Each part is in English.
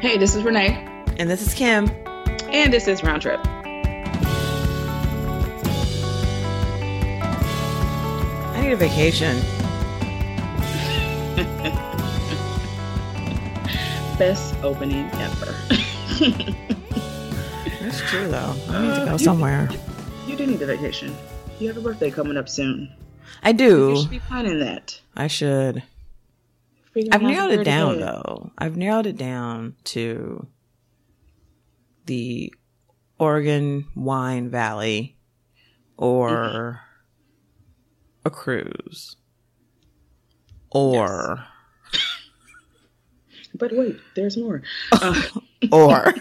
Hey, this is Renee. And this is Kim. And this is Round Trip. I need a vacation. Best opening ever. That's true, though. I need to go uh, somewhere. You, you do need a vacation. You have a birthday coming up soon. I do. You should be planning that. I should. I've narrowed it down though. I've narrowed it down to the Oregon Wine Valley or mm-hmm. a cruise. Or yes. But wait, there's more. Uh. or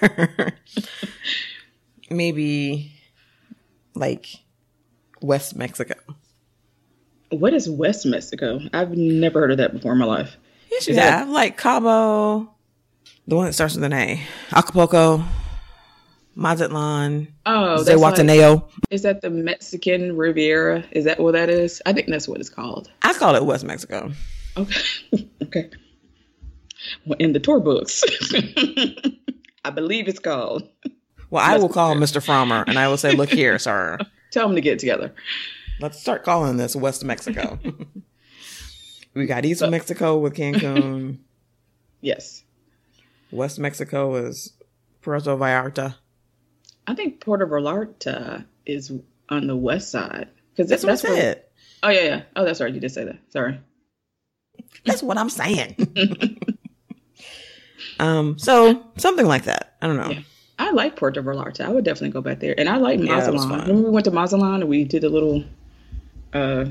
maybe like West Mexico. What is West Mexico? I've never heard of that before in my life. Yes, you is have. Like Cabo, the one that starts with an A, Acapulco, Mazatlan. Oh, Zihuatanejo. Like, is that the Mexican Riviera? Is that what that is? I think that's what it's called. I call it West Mexico. Okay. okay. Well, in the tour books, I believe it's called. Well, I will call Mr. Frommer and I will say, "Look here, sir. Tell him to get together." Let's start calling this West Mexico. We got East so, Mexico with Cancun. yes. West Mexico is Puerto Vallarta. I think Puerto Vallarta is on the west side because that's, that's, what I said. Where, oh yeah, yeah. Oh, that's right. You did say that. Sorry. That's what I'm saying. um. So something like that. I don't know. Yeah. I like Puerto Vallarta. I would definitely go back there, and I like Mazatlan. Yeah, Remember we went to Mazatlan and we did a little uh,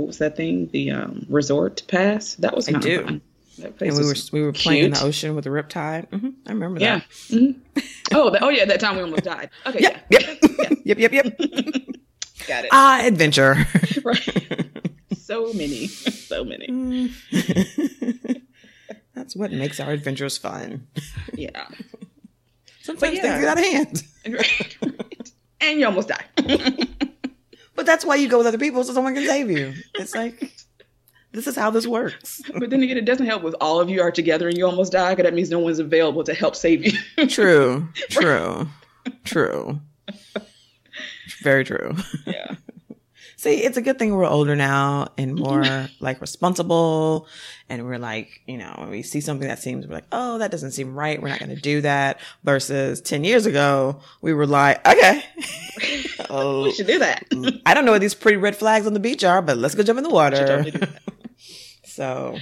what was that thing? The um, resort pass. That was I do. Fun. and we were we were playing cute. in the ocean with the riptide. Mm-hmm. I remember that. Yeah. Mm-hmm. oh, the, oh yeah. That time we almost died. Okay. Yep. Yeah. Yep. yep. Yep. Yep. Got it. Ah, adventure. right. So many. So many. That's what makes our adventures fun. Yeah. Sometimes yeah. things get out of hand. Right. And you almost die. That's why you go with other people so someone can save you. It's like this is how this works. But then again, it doesn't help with all of you are together and you almost die because that means no one's available to help save you. true, true, true. Very true. Yeah. See, it's a good thing we're older now and mm-hmm. more like responsible. And we're like, you know, when we see something that seems, we're like, oh, that doesn't seem right. We're not going to do that. Versus 10 years ago, we were like, okay. oh, we should do that. Mm. I don't know what these pretty red flags on the beach are, but let's go jump in the water. so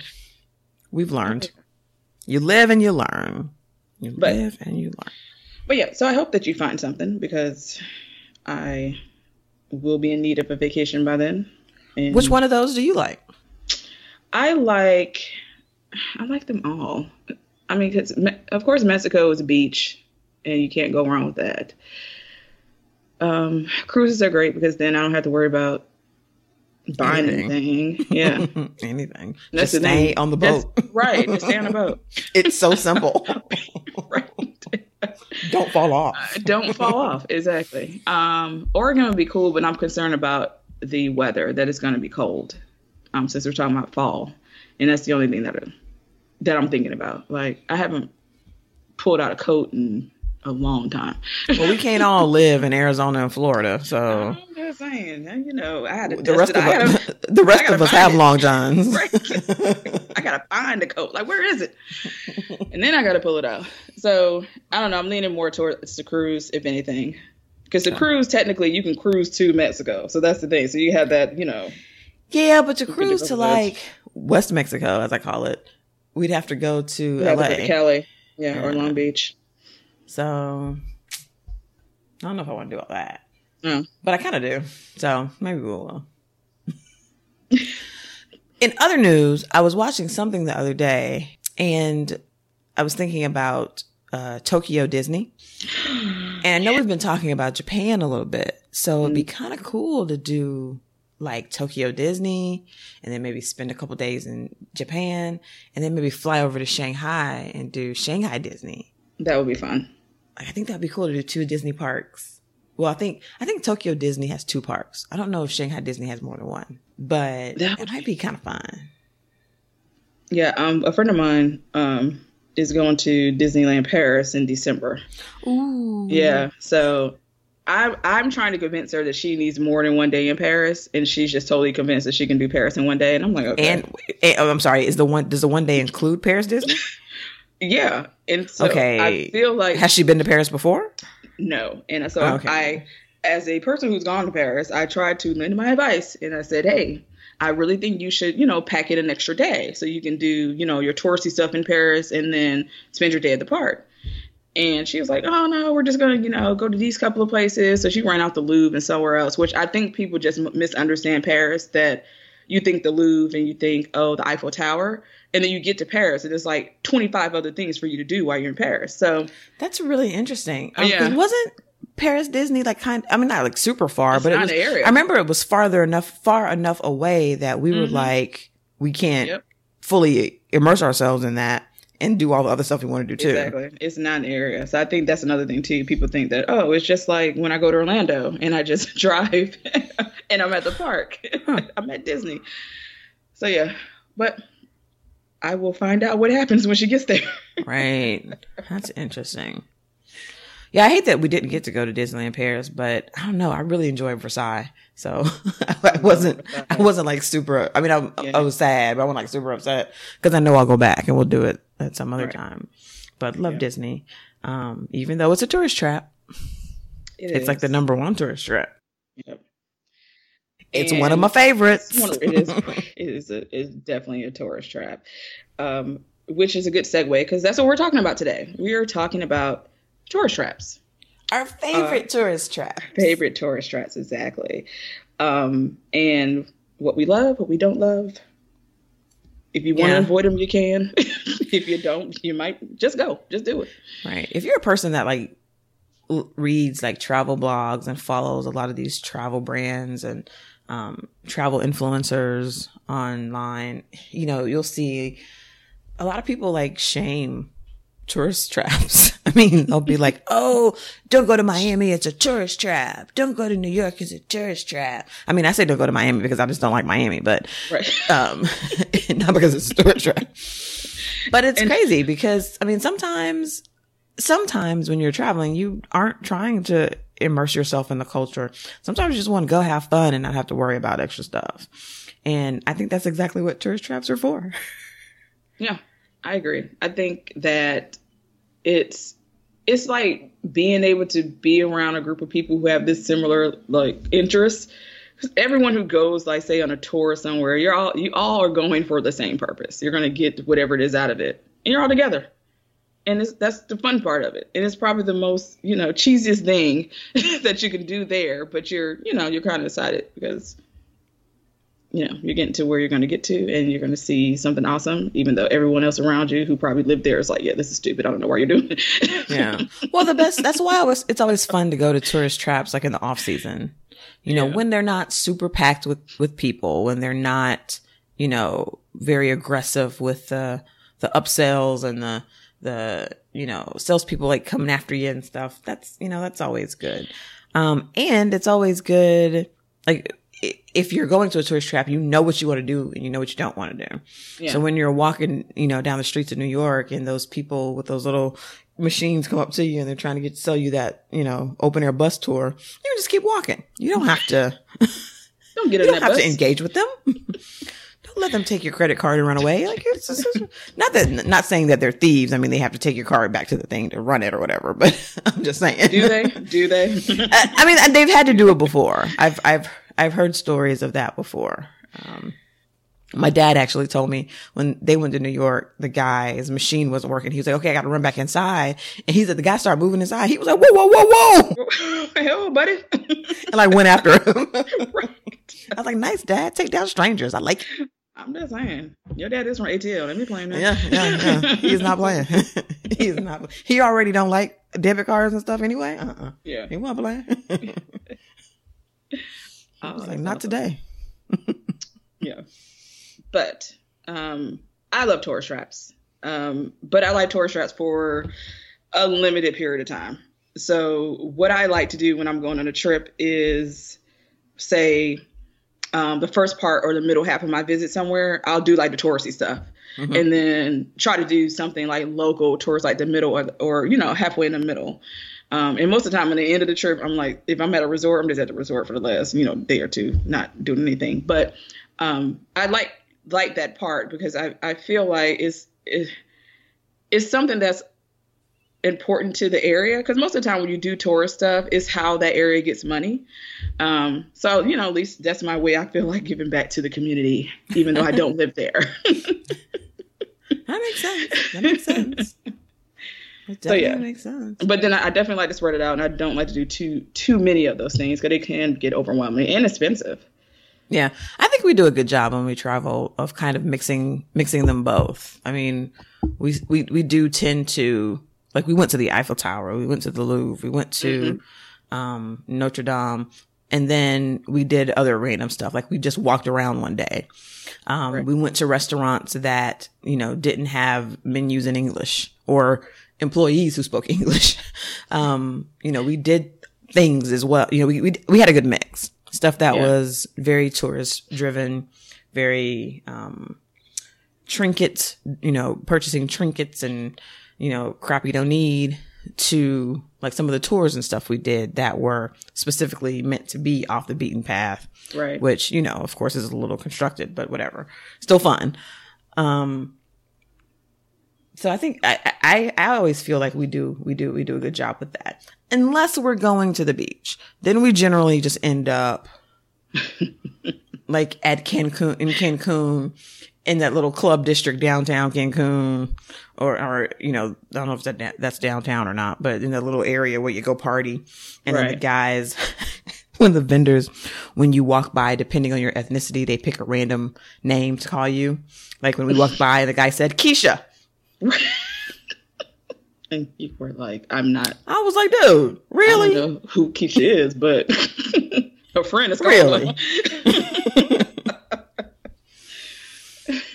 we've learned. You live and you learn. You but, live and you learn. But yeah, so I hope that you find something because I will be in need of a vacation by then. And Which one of those do you like? I like, I like them all. I mean, because of course Mexico is a beach, and you can't go wrong with that. Um, cruises are great because then I don't have to worry about buying anything. anything. Yeah, anything. That's just stay on the boat. That's, right, just stay on the boat. it's so simple. right. Don't fall off. Uh, don't fall off. Exactly. Um, Oregon would be cool, but I'm concerned about the weather. That it's going to be cold. Um, since we're talking about fall, and that's the only thing that that I'm thinking about. Like I haven't pulled out a coat in a long time. well, we can't all live in Arizona and Florida, so I'm just saying. You know, I had to the rest of us, the rest of us have it. long johns. Right. I gotta find the coat. Like, where is it? And then I gotta pull it out. So I don't know. I'm leaning more towards the cruise, if anything, because the cruise technically you can cruise to Mexico. So that's the thing. So you have that, you know. Yeah, but to cruise to like West Mexico, as I call it, we'd have to go to LA, to Cali, yeah, yeah, or Long Beach. So I don't know if I want to do all that. Mm. But I kind of do. So maybe we will. In other news, I was watching something the other day and I was thinking about uh, Tokyo Disney. And I know we've been talking about Japan a little bit. So it'd be mm. kind of cool to do like Tokyo Disney and then maybe spend a couple days in Japan and then maybe fly over to Shanghai and do Shanghai Disney. That would be fun. I think that'd be cool to do two Disney parks. Well, I think I think Tokyo Disney has two parks. I don't know if Shanghai Disney has more than one, but that it might be kind of fun. Yeah, um, a friend of mine um is going to Disneyland Paris in December. Ooh. Yeah, so I'm I'm trying to convince her that she needs more than one day in Paris, and she's just totally convinced that she can do Paris in one day. And I'm like, okay, And, and oh, I'm sorry. Is the one does the one day include Paris Disney? yeah. And so Okay. I feel like Has she been to Paris before? No, and so oh, Okay. I, as a person who's gone to Paris, I tried to lend my advice, and I said, hey. I really think you should, you know, pack it an extra day so you can do, you know, your touristy stuff in Paris and then spend your day at the park. And she was like, "Oh no, we're just gonna, you know, go to these couple of places." So she ran out the Louvre and somewhere else, which I think people just m- misunderstand Paris. That you think the Louvre and you think, oh, the Eiffel Tower, and then you get to Paris and there's like 25 other things for you to do while you're in Paris. So That's really interesting. Um, Yeah. Wasn't Paris Disney like kind? I mean, not like super far, It's but it was. an area. I remember it was farther enough, far enough away that we were Mhm. like, we can't Yep. fully immerse ourselves in that and do all the other stuff we want to do too. exactly, it's not an area. So I think that's another thing too. People think that oh, it's just like when I go to Orlando and I just drive and I'm at the park. Huh. I'm at Disney. So yeah, but I will find out what happens when she gets there. Right. That's interesting. Yeah, I hate that we didn't get to go to Disneyland Paris, but I don't know. I really enjoyed Versailles, so I wasn't. I wasn't like super. I mean, I, Yeah. I was sad, but I wasn't like super upset because I know I'll go back and we'll do it at some other Right. time. But love Yeah. Disney, um, even though it's a tourist trap. It It's like the number one tourist trap. Yep. It's And one of my favorites. it's one of- it is. It is. A, it's definitely a tourist trap, um, which is a good segue because that's what we're talking about today. We are talking about tourist traps. Our favorite tourist trap. favorite tourist traps exactly um and what we love what we don't love if you want to avoid them you can if you don't you might just go just do it Right. If you're a person that like reads like travel blogs and follows a lot of these travel brands and um, travel influencers online, you know, you'll see a lot of people like shame tourist traps. I mean, they'll be like, "Oh, don't go to Miami; it's a tourist trap. Don't go to New York; it's a tourist trap." I mean, I say don't go to Miami because I just don't like Miami, but right um not because it's a tourist trap but it's And- crazy because i mean sometimes sometimes when you're traveling you aren't trying to immerse yourself in the culture. Sometimes you just want to go have fun and not have to worry about extra stuff. And i think that's exactly what tourist traps are for. Yeah i agree. I think that it's it's like being able to be around a group of people who have this similar like interests. Everyone who goes like say on a tour somewhere you're all you all are going for the same purpose. You're going to get whatever it is out of it. And you're all together and it's, that's the fun part of it. And it's probably the most you know cheesiest thing that you can do there but you're you know you're kind of excited because you know you're getting to where you're going to get to and you're going to see something awesome even though everyone else around you who probably lived there is like yeah this is stupid. I don't know why you're doing it. Yeah. Well the best that's why I was, it's always fun to go to tourist traps like in the off season. You know Yeah. when they're not super packed with with people when they're not you know very aggressive with the the upsells and the the you know salespeople like coming after you and stuff that's you know that's always good um and it's always good like if you're going to a tourist trap you know what you want to do and you know what you don't want to do Yeah. so when you're walking, you know, down the streets of New York and those people with those little machines come up to you and they're trying to get to sell you that, you know, open air bus tour, you just keep walking. You don't have to don't get you in don't have bus to engage with them. let them take your credit card and run away. Like it's, it's, it's- not that not saying that they're thieves. I mean, they have to take your card back to the thing to run it or whatever, but I'm just saying. do they do they I I mean, they've had to do it before. I've I've I've heard stories of that before. Um, my dad actually told me when they went to New York, the guy his machine wasn't working. He was like, "Okay, I got to run back inside." And he said the guy started moving inside. He was like, "Whoa, whoa, whoa, whoa!" hell buddy And like went after him. Right. I was like, "Nice, dad. Take down strangers. I like." it." I'm just saying your dad is from atl let me play him now. Yeah, yeah, yeah. He's not playing. He's not. He already don't like debit cards and stuff anyway. Uh, uh yeah He wasn't playing. Oh, I was like, not awesome. today. yeah but um i love tourist traps um but i like tourist traps for a limited period of time so what i like to do when i'm going on a trip is say um, the first part or the middle half of my visit somewhere i'll do like the touristy stuff mm-hmm. and then try to do something like local towards like the middle or, or you know halfway in the middle. Um, and most of the time, at the end of the trip, I'm like, if I'm at a resort, I'm just at the resort for the last, you know, day or two, not doing anything. But um, I like like that part because I, I feel like it's it's something that's important to the area because most of the time when you do tourist stuff is how that area gets money um, so you know at least that's my way i feel like giving back to the community even though i don't live there that makes sense that makes sense It so yeah, makes sense. But then I, I definitely like to spread it out, and I don't like to do too too many of those things because it can get overwhelming and expensive. Yeah, I think we do a good job when we travel of kind of mixing mixing them both. I mean, we we we do tend to like we went to the Eiffel Tower, we went to the Louvre, we went to mm-hmm. um, Notre Dame, and then we did other random stuff. Like we just walked around one day. Um, right. We went to restaurants that you know didn't have menus in English or employees who spoke English. Um, you know, we did things as well. You know, we we we had a good mix stuff that yeah. was very tourist driven, very um, trinkets, you know, purchasing trinkets and, you know, crap you don't need to like some of the tours and stuff we did that were specifically meant to be off the beaten path. Right. Which, you know, of course is a little constructed, but whatever. Still fun. Um, so I think I, I, I always feel like we do, we do, we do a good job with that unless we're going to the beach. Then we generally just end up like at Cancun, in Cancun, in that little club district downtown Cancun, or, or, you know, I don't know if that, that's downtown or not, but in that little area where you go party and right. then the guys, when the vendors, when you walk by, depending on your ethnicity, they pick a random name to call you. Like when we walked by, the guy said, Keisha. And you were like, I'm not. I was like, dude, really? I don't know who Keisha is, but her friend is really.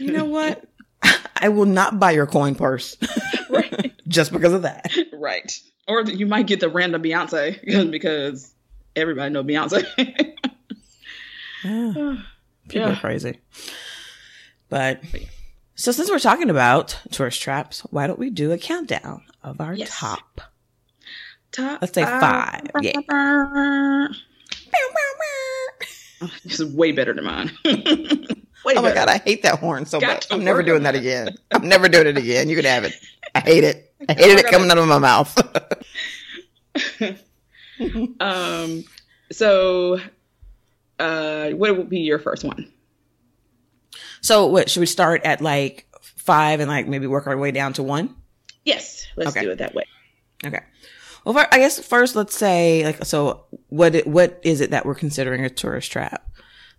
You know what? I will not buy your coin purse. right. Just because of that. Right. Or you might get the random Beyonce because everybody know Beyonce. yeah. People yeah. are crazy. But so since we're talking about tourist traps, why don't we do a countdown of our yes. top? Top. Let's say five. Uh, yeah. this is way better than mine. Oh my god, I hate that horn so Got much. I'm never doing that again. I'm never doing it again. You can have it. I hate it. I hated it coming out of my mouth. um. So, uh, what would be your first one? So what should we start at like five and like maybe work our way down to one? Yes, let's okay. do it that way. Okay. Well, I guess first let's say like so what what is it that we're considering a tourist trap?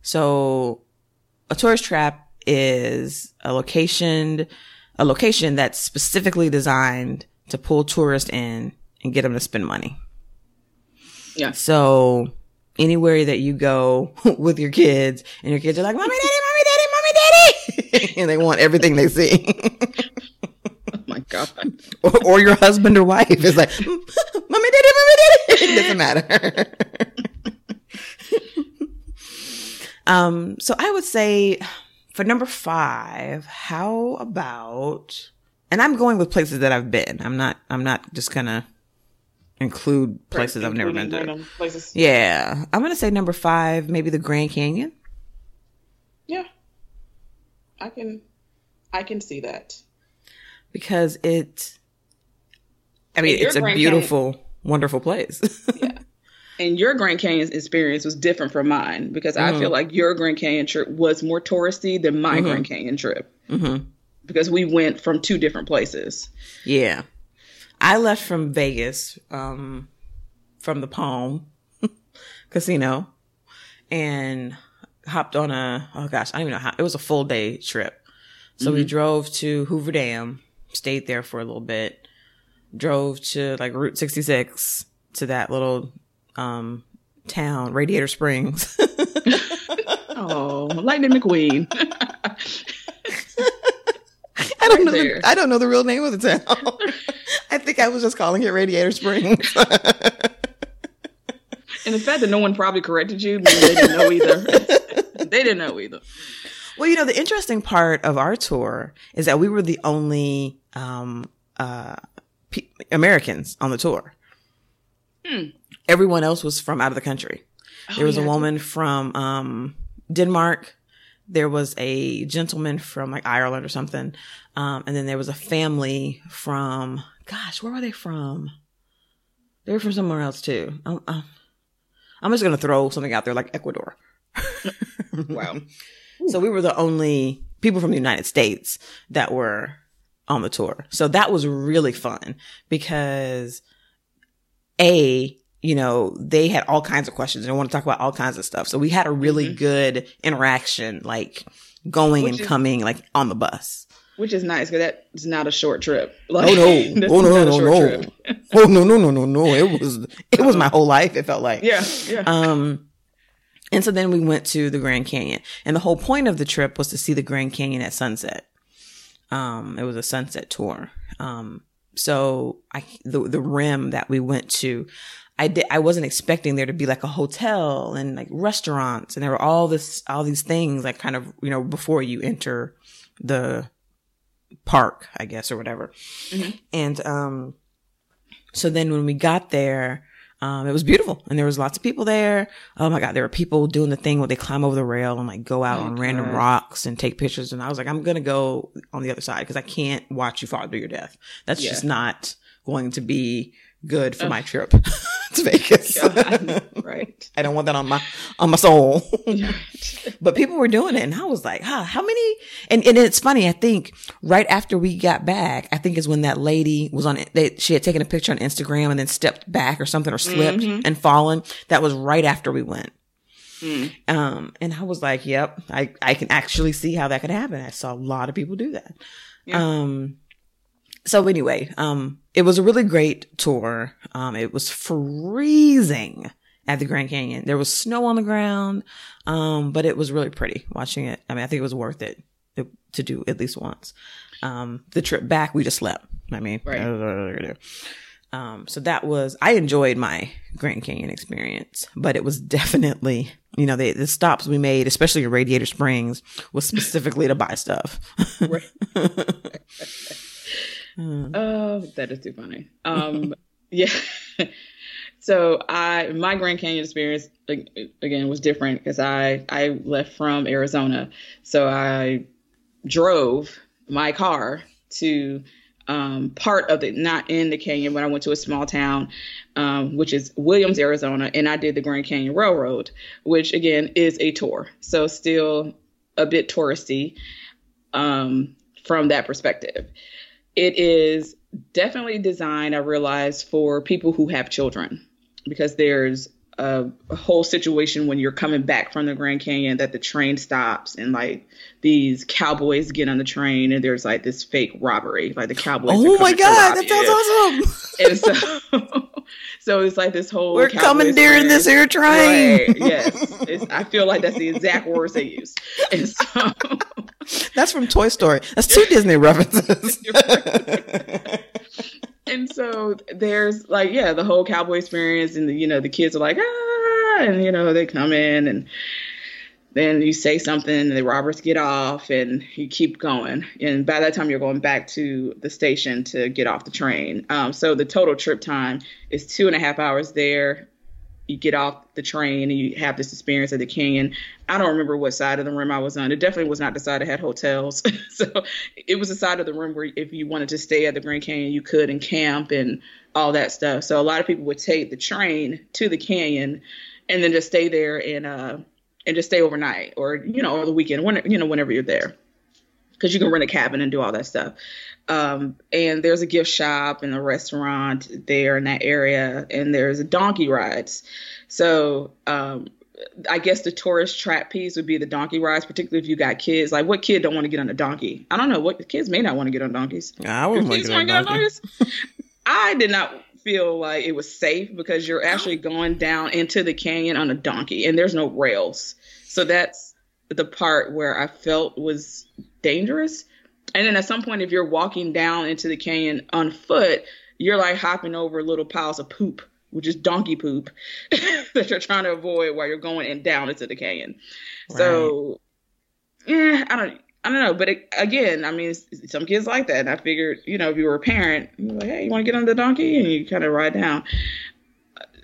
So a tourist trap is a location a location that's specifically designed to pull tourists in and get them to spend money. Yeah. So anywhere that you go with your kids and your kids are like, "Mommy, daddy, mommy, daddy, mommy, daddy. and they want everything they see. oh my god! Or, or, your husband or wife is like, "Mommy, daddy, mommy, daddy." It doesn't matter. Um. So I would say for number five, how about? And I'm going with places that I've been. I'm not. I'm not just gonna include places right, I've never been to. Places. Yeah, I'm gonna say number five, maybe the Grand Canyon. Yeah. I can I can see that. Because it I mean, it's a Grand beautiful, Canyon, wonderful place. yeah. And your Grand Canyon experience was different from mine because mm-hmm. I feel mm-hmm. like your Grand Canyon trip was more touristy than my mm-hmm. Grand Canyon trip. Mm-hmm. Because we went from two different places. Yeah. I left from Vegas, um, from the Palm Casino, and hopped on a oh gosh, I don't even know how it was a full day trip. So mm-hmm. we drove to Hoover Dam, stayed there for a little bit, drove to like Route 66 to that little um town, Radiator Springs. oh, Lightning McQueen. I don't right know. The, I don't know the real name of the town. I think I was just calling it Radiator Springs. and the fact that no one probably corrected you they didn't know either. they didn't know either. Well, you know, the interesting part of our tour is that we were the only um, uh, P- Americans on the tour. Hmm. Everyone else was from out of the country. Oh, there was yeah, a woman from um, Denmark. There was a gentleman from like Ireland or something. Um, and then there was a family from, gosh, where were they from? They were from somewhere else too. Um, um, I'm just going to throw something out there like Ecuador. Wow. So we were the only people from the United States that were on the tour. So that was really fun because A, you know, they had all kinds of questions and they want to talk about all kinds of stuff. So we had a really Mhm. good interaction, like going Which and is- coming like on the bus. Which is nice because that's not a short trip. Like, Oh no. Oh no, no, no. Oh no, no, no, no, no. It was, it was my whole life. It felt like. Yeah, yeah. Um, and so then we went to the Grand Canyon, and the whole point of the trip was to see the Grand Canyon at sunset. Um, it was a sunset tour. Um, so I the the rim that we went to, I did I wasn't expecting there to be like a hotel and like restaurants, and there were all this all these things like kind of you know before you enter the park, I guess or whatever. Mhm. And um, so then when we got there, um, it was beautiful and there was lots of people there. Oh my God. There were people doing the thing where they climb over the rail and like go out Oh, on random rocks and take pictures. And I was like, I'm going to go on the other side because I can't watch you fall to your death. That's Yeah. just not going to be good for Ugh. my trip to Vegas. God, right. I don't want that on my, on my soul. But people were doing it, and I was like, "Huh, how many?" And and it's funny. I think right after we got back, I think is when that lady was on. They, she had taken a picture on Instagram and then stepped back or something, or slipped Mhm. and fallen. That was right after we went. Mm. Um, and I was like, "Yep, I I can actually see how that could happen." I saw a lot of people do that. Yeah. Um. So anyway, um, it was a really great tour. Um, it was freezing at the Grand Canyon. There was snow on the ground. Um, but it was really pretty watching it. I mean, I think it was worth it to, to do at least once. Um, the trip back, we just slept. I mean, Right. um, so that was, I enjoyed my Grand Canyon experience, but it was definitely, you know, the, the stops we made, especially in Radiator Springs, was specifically to buy stuff. Right. Mm. Oh, that is too funny. Um, yeah. So I, my Grand Canyon experience again was different because I I left from Arizona, so I drove my car to um, part of the not in the canyon, but I went to a small town, um, which is Williams, Arizona, and I did the Grand Canyon Railroad, which again is a tour, so still a bit touristy um, from that perspective. It is definitely designed, I realize, for people who have children because there's a, a whole situation when you're coming back from the Grand Canyon that the train stops and like these cowboys get on the train and there's like this fake robbery, like the cowboys. Oh my God, that you. sounds awesome. And so, so it's like this whole We're cowboy commandeering this air train. Right. Yes. It's, I feel like that's the exact words they use. And so That's from Toy Story. That's two Disney references. and so there's like yeah the whole cowboy experience and the, you know the kids are like ah and you know they come in and then you say something and the robbers get off and you keep going and by that time you're going back to the station to get off the train um, so the total trip time is two and a half hours there you get off the train and you have this experience at the canyon. I don't remember what side of the room I was on. It definitely was not the side that had hotels. so it was the side of the room where if you wanted to stay at the Grand Canyon, you could and camp and all that stuff. So a lot of people would take the train to the canyon and then just stay there and uh and just stay overnight or you know or the weekend when you know whenever you're there because you can rent a cabin and do all that stuff. Um, and there's a gift shop and a restaurant there in that area, and there's donkey rides. So um, I guess the tourist trap piece would be the donkey rides, particularly if you got kids. Like, what kid don't want to get on a donkey? I don't know. What kids may not want to get on donkeys. I wouldn't want to get on donkeys? I did not feel like it was safe because you're actually going down into the canyon on a donkey, and there's no rails. So that's the part where I felt was dangerous. And then at some point, if you're walking down into the canyon on foot, you're like hopping over little piles of poop, which is donkey poop that you're trying to avoid while you're going and down into the canyon. So yeah, I don't. I don't know, but it, again, I mean, some kids like that. And I figured, you know, if you were a parent, you're like, hey, you want to get on the donkey, and you kind of ride down.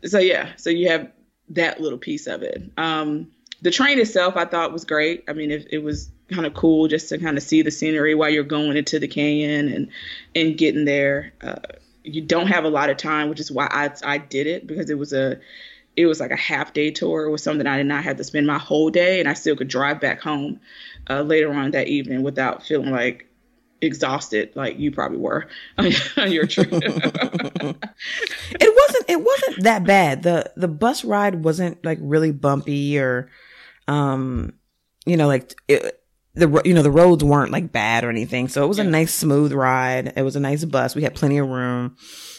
So yeah, so you have that little piece of it. Um, the train itself, I thought was great. I mean, it, it was kind of cool just to kind of see the scenery while you're going into the canyon and and getting there. Uh, you don't have a lot of time, which is why I I did it because it was a it was like a half day tour. It was something I did not have to spend my whole day, and I still could drive back home uh, later on that evening without feeling like exhausted like you probably were on your trip. it wasn't it wasn't that bad. The the bus ride wasn't like really bumpy or um you know like it, the you know the roads weren't like bad or anything. So it was yeah. a nice smooth ride. It was a nice bus. We had plenty of room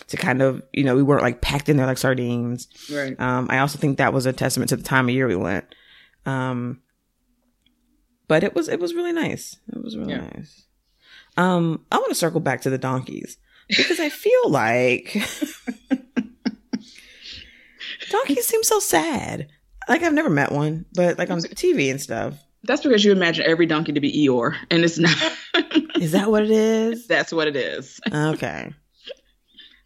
to kind of you know we weren't like packed in there like sardines. Right. Um I also think that was a testament to the time of year we went. Um but it was it was really nice. It was really yeah. nice. Um, I want to circle back to the donkeys because I feel like donkeys seem so sad. Like I've never met one, but like on TV and stuff. That's because you imagine every donkey to be Eeyore, and it's not. is that what it is? That's what it is. Okay.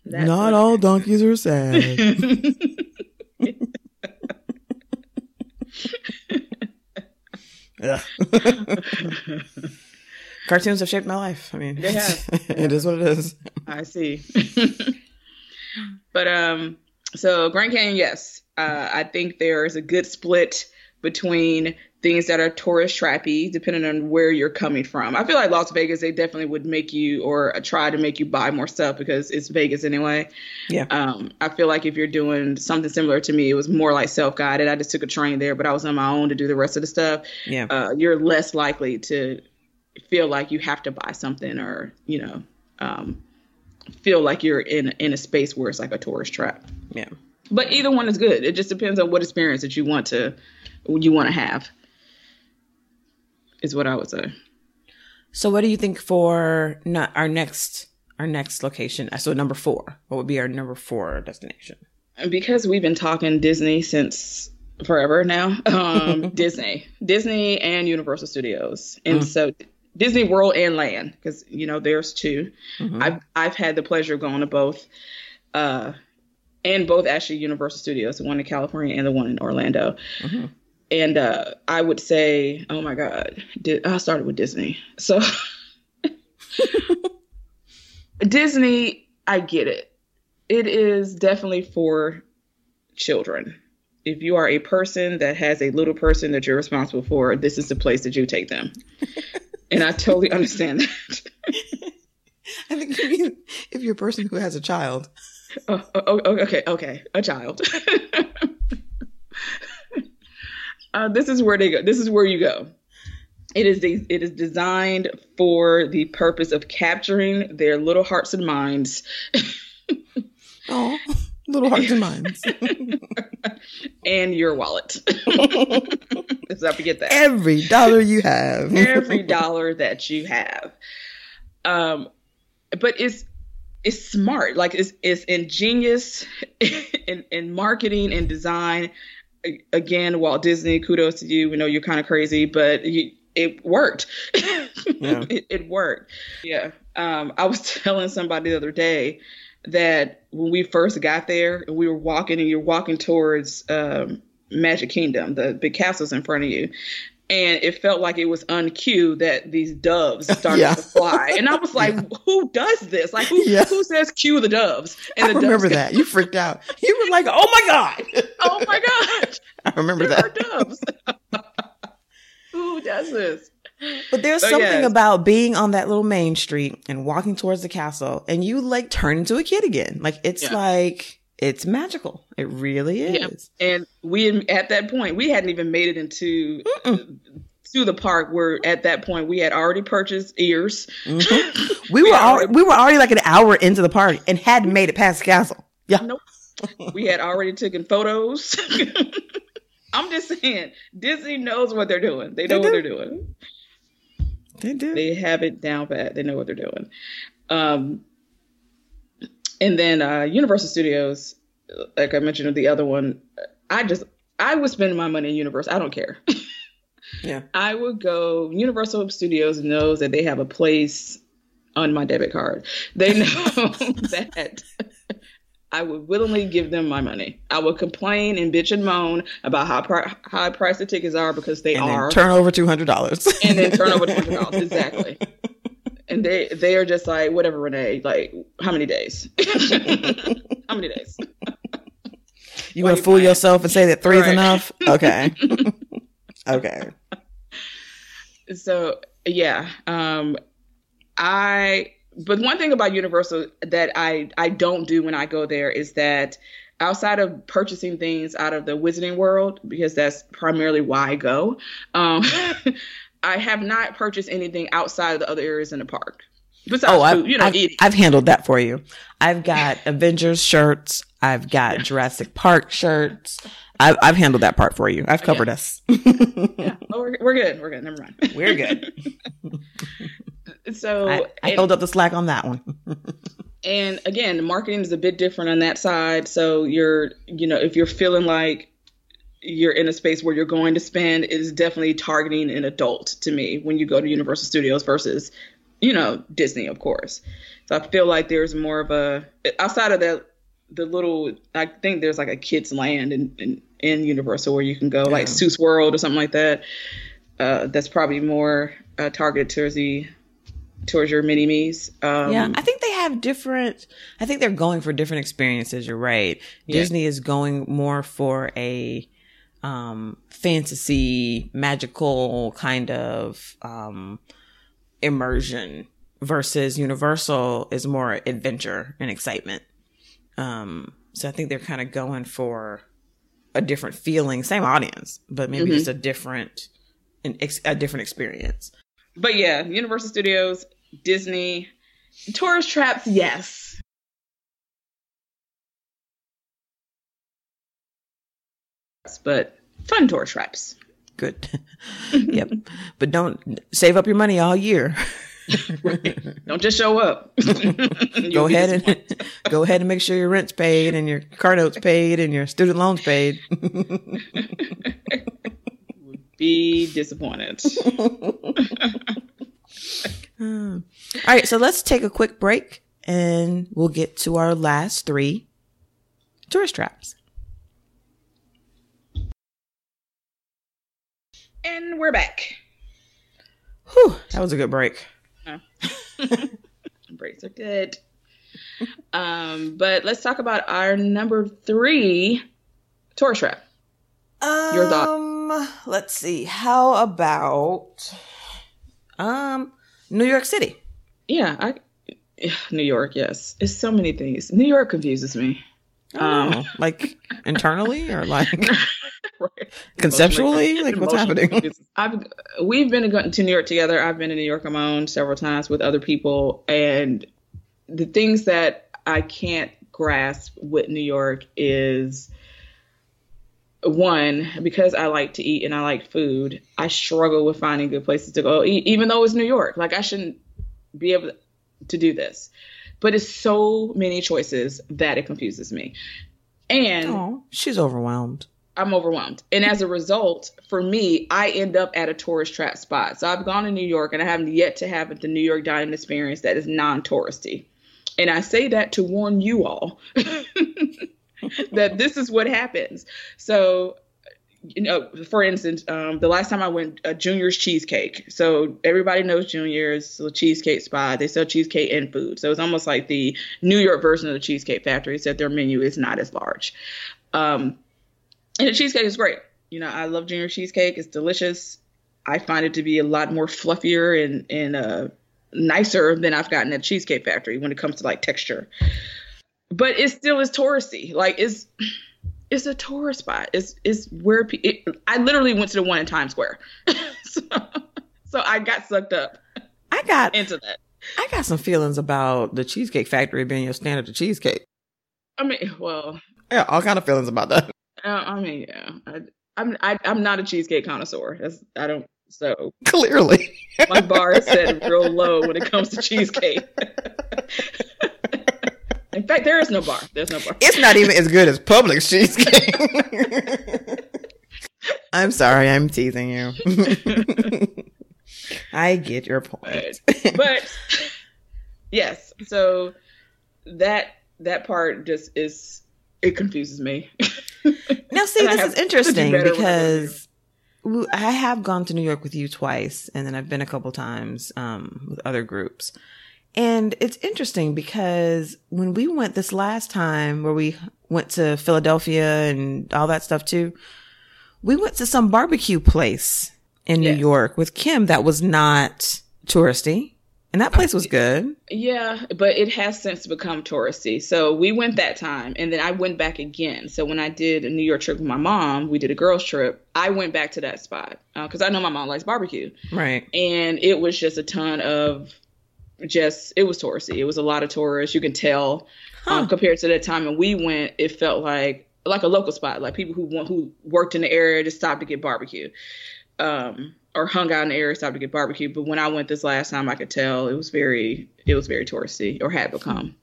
That's not all donkeys are sad. Yeah. Cartoons have shaped my life. I mean, yeah, it is what it is. I see. but um, so Grand Canyon, yes, uh, I think there is a good split between things that are tourist trappy, depending on where you're coming from. I feel like Las Vegas, they definitely would make you or try to make you buy more stuff because it's Vegas anyway. Yeah. Um, I feel like if you're doing something similar to me, it was more like self guided. I just took a train there, but I was on my own to do the rest of the stuff. Yeah. Uh, you're less likely to feel like you have to buy something or, you know, um, feel like you're in in a space where it's like a tourist trap. Yeah. But either one is good. It just depends on what experience that you want to you want to have is what I would say. So, what do you think for our next our next location? So, number four. What would be our number four destination? Because we've been talking Disney since forever now. Um, Disney, Disney, and Universal Studios, and mm. so Disney World and Land, because you know there's 2 mm-hmm. I've I've had the pleasure of going to both, uh, and both actually Universal Studios, the one in California and the one in Orlando. Mm-hmm and uh, I would say, oh my God, did, I started with Disney. So Disney, I get it. It is definitely for children. If you are a person that has a little person that you're responsible for, this is the place that you take them. and I totally understand that. I think you if you're a person who has a child. Oh, oh, oh okay, okay, a child. uh, this is where they go. This is where you go. It is de- it is designed for the purpose of capturing their little hearts and minds. oh, little hearts and minds. and your wallet. Let's not forget that. Every dollar you have. Every dollar that you have. Um, but it's it's smart. Like it's it's ingenious in, in marketing and design again, Walt Disney, kudos to you. We know you're kind of crazy, but you, it worked. Yeah. it, it, worked. Yeah. Um, I was telling somebody the other day that when we first got there, and we were walking and you're walking towards um, Magic Kingdom, the big castles in front of you. And it felt like it was on cue that these doves started yeah. to fly, and I was like, yeah. "Who does this? Like, who yeah. who says cue the doves?" And I the remember that. You freaked out. You were like, "Oh my god! oh my god!" I remember there that. doves. who does this? But there's something yes. about being on that little main street and walking towards the castle, and you like turn into a kid again. Like it's like it's magical. It really is. Yeah. And we at that point we hadn't even made it into Mm-mm. to the park where at that point we had already purchased ears. Mm-hmm. We, we, were already, we were already like an hour into the park and hadn't made it past the castle. Yeah. Nope. we had already taken photos. I'm just saying, Disney knows what they're doing. They know they what they're doing. They do. They have it down pat. They know what they're doing. Um, and then uh, Universal Studios, like I mentioned, the other one, I just I would spend my money in Universal. I don't care. Yeah. I would go. Universal Studios knows that they have a place on my debit card. They know that I would willingly give them my money. I would complain and bitch and moan about how pri- high price the tickets are because they And are, then turn over two hundred dollars. and then turn over two hundred dollars exactly. And they they are just like whatever, Renee. Like how many days? how many days? You Why want you to fool playing? yourself and say that three is enough? Okay. okay. so yeah um i but one thing about universal that i i don't do when i go there is that outside of purchasing things out of the wizarding world because that's primarily why i go um i have not purchased anything outside of the other areas in the park besides Oh, I've, food, you know I've, eating I've handled that for you. I've got Avengers shirts. I've got Jurassic Park shirts. I've, I've handled that part for you. I've covered us. yeah oh, we're, we're good we're good never mind We're good. so I, I and- held up the slack on that one. and again marketing is a bit different on that side so you're you know if you're feeling like you're in a space where you're going to spend is definitely targeting an adult to me when you go to universal studios versus you know disney of course so i feel like there's more of a outside of that the little i think there's like a kids land in in, in universal where you can go like Yeah. seuss world or something like that uh, that's probably more uh, targeted towards the towards your mini me's um, yeah, I think they have different. I think they're going for different experiences. You're right. Yeah. Disney is going more for a um, fantasy, magical kind of um, immersion, versus Universal is more adventure and excitement. Um, so I think they're kind of going for a different feeling, same audience, but maybe Mhm. just a different, an ex- a different experience. But yeah, Universal Studios, Disney, tourist traps, yes. But fun tourist traps. Good. yep. But don't save up your money all year. Don't just show up. go ahead and go ahead and make sure your rent's paid and your car notes paid and your student loans paid. be disappointed. All right, so let's take a quick break and we'll get to our last three tourist traps. And we're back. Whew, that was a good break. Breaks are good. Um, but let's talk about our number three tourist trap. Your thought. Um, let's see. How about um New York City? Yeah, I New York, yes. It's so many things. New York confuses me. Um, Oh, like internally or like Right. conceptually? Like what's happening? confused. I've we've been to to New York together. I've been to New York on my own several times with other people, and the things that I can't grasp with New York is one because I like to eat and I like food. I struggle with finding good places to go even though it's New York. Like I shouldn't be able to do this, but it's so many choices that it confuses me. And Oh, she's overwhelmed. I'm overwhelmed. And as a result, for me, I end up at a tourist trap spot. So I've gone to New York and I haven't yet to have the New York dining experience that is non touristy. And I say that to warn you all that this is what happens. So, you know, for instance, um, the last time I went, uh, Junior's Cheesecake. So everybody knows Junior's a cheesecake spot. They sell cheesecake and food. So it's almost like the New York version of the Cheesecake Factory, except their menu is not as large. Um, and the cheesecake is great. You know, I love Junior cheesecake. It's delicious. I find it to be a lot more fluffier and and uh, nicer than I've gotten at Cheesecake Factory when it comes to like texture. But it still is touristy. Like it's it's a tourist spot. It's it's where pe- it, I literally went to the one in Times Square, so, so I got sucked up I got into that. I got some feelings about the Cheesecake Factory being your standard of cheesecake. I mean, well, Yeah, all kind of feelings about that. uh, I mean, yeah, I, I'm I, I'm not a cheesecake connoisseur. That's, I don't. So Clearly. my bar is set real low when it comes to cheesecake. In fact, there is no bar. There's no bar. It's not even as good as Publix cheesecake. I'm sorry, I'm teasing you. I get your point. but yes, so that that part just is it confuses me. now, see, this is interesting because I have gone to New York with you twice, and then I've been a couple times um, with other groups. And it's interesting because when we went this last time where we went to Philadelphia and all that stuff too, we went to some barbecue place in. New York with Kim that was not touristy. And that place was good. Yeah, but it has since become touristy. So we went that time and then I went back again. So when I did a New York trip with my mom, we did a girls trip. I went back to that spot because uh, I know my mom likes barbecue. Right. And it was just a ton of just, it was touristy. It was a lot of tourists. You can tell huh. um, compared to that time. And we went, it felt like, like a local spot, like people who want, who worked in the area just stopped to get barbecue. Um, or hung out in the area, stopped to get barbecue. But when I went this last time, I could tell it was very, it was very touristy or had become.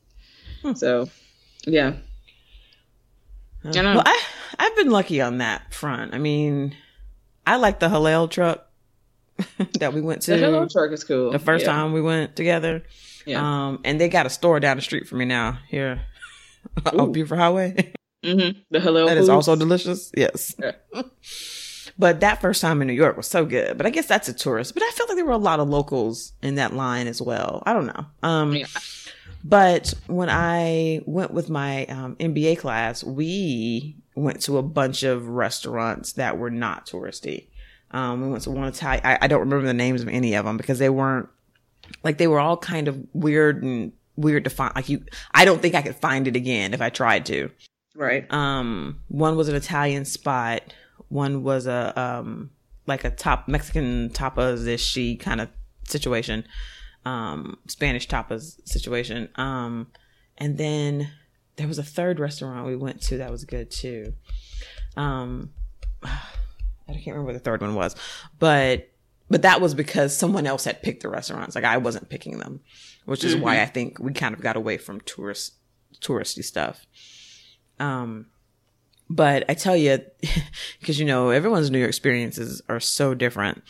Hmm. So, yeah. Uh, well, I I've been lucky on that front. I mean, I like the Halal truck that we went to. The Halal truck is cool. The first yeah. time we went together. Yeah. Um, and they got a store down the street from me now here off Buford Highway. Mm-hmm. The Halal. That foods. is also delicious. Yes. Yeah. But that first time in New York was so good. But I guess that's a tourist. But I felt like there were a lot of locals in that line as well. I don't know. Um, yeah. But when I went with my um, MBA class, we went to a bunch of restaurants that were not touristy. Um, we went to one Italian. I, I don't remember the names of any of them because they weren't like they were all kind of weird and weird to find. Like you, I don't think I could find it again if I tried to. Right. Um, one was an Italian spot. One was a um like a top Mexican tapas ish kind of situation, um, Spanish tapas situation. Um, and then there was a third restaurant we went to that was good too. Um, I can't remember what the third one was, but but that was because someone else had picked the restaurants. Like I wasn't picking them, which is mm-hmm. why I think we kind of got away from tourist touristy stuff. Um, but I tell you, because you know, everyone's New York experiences are so different.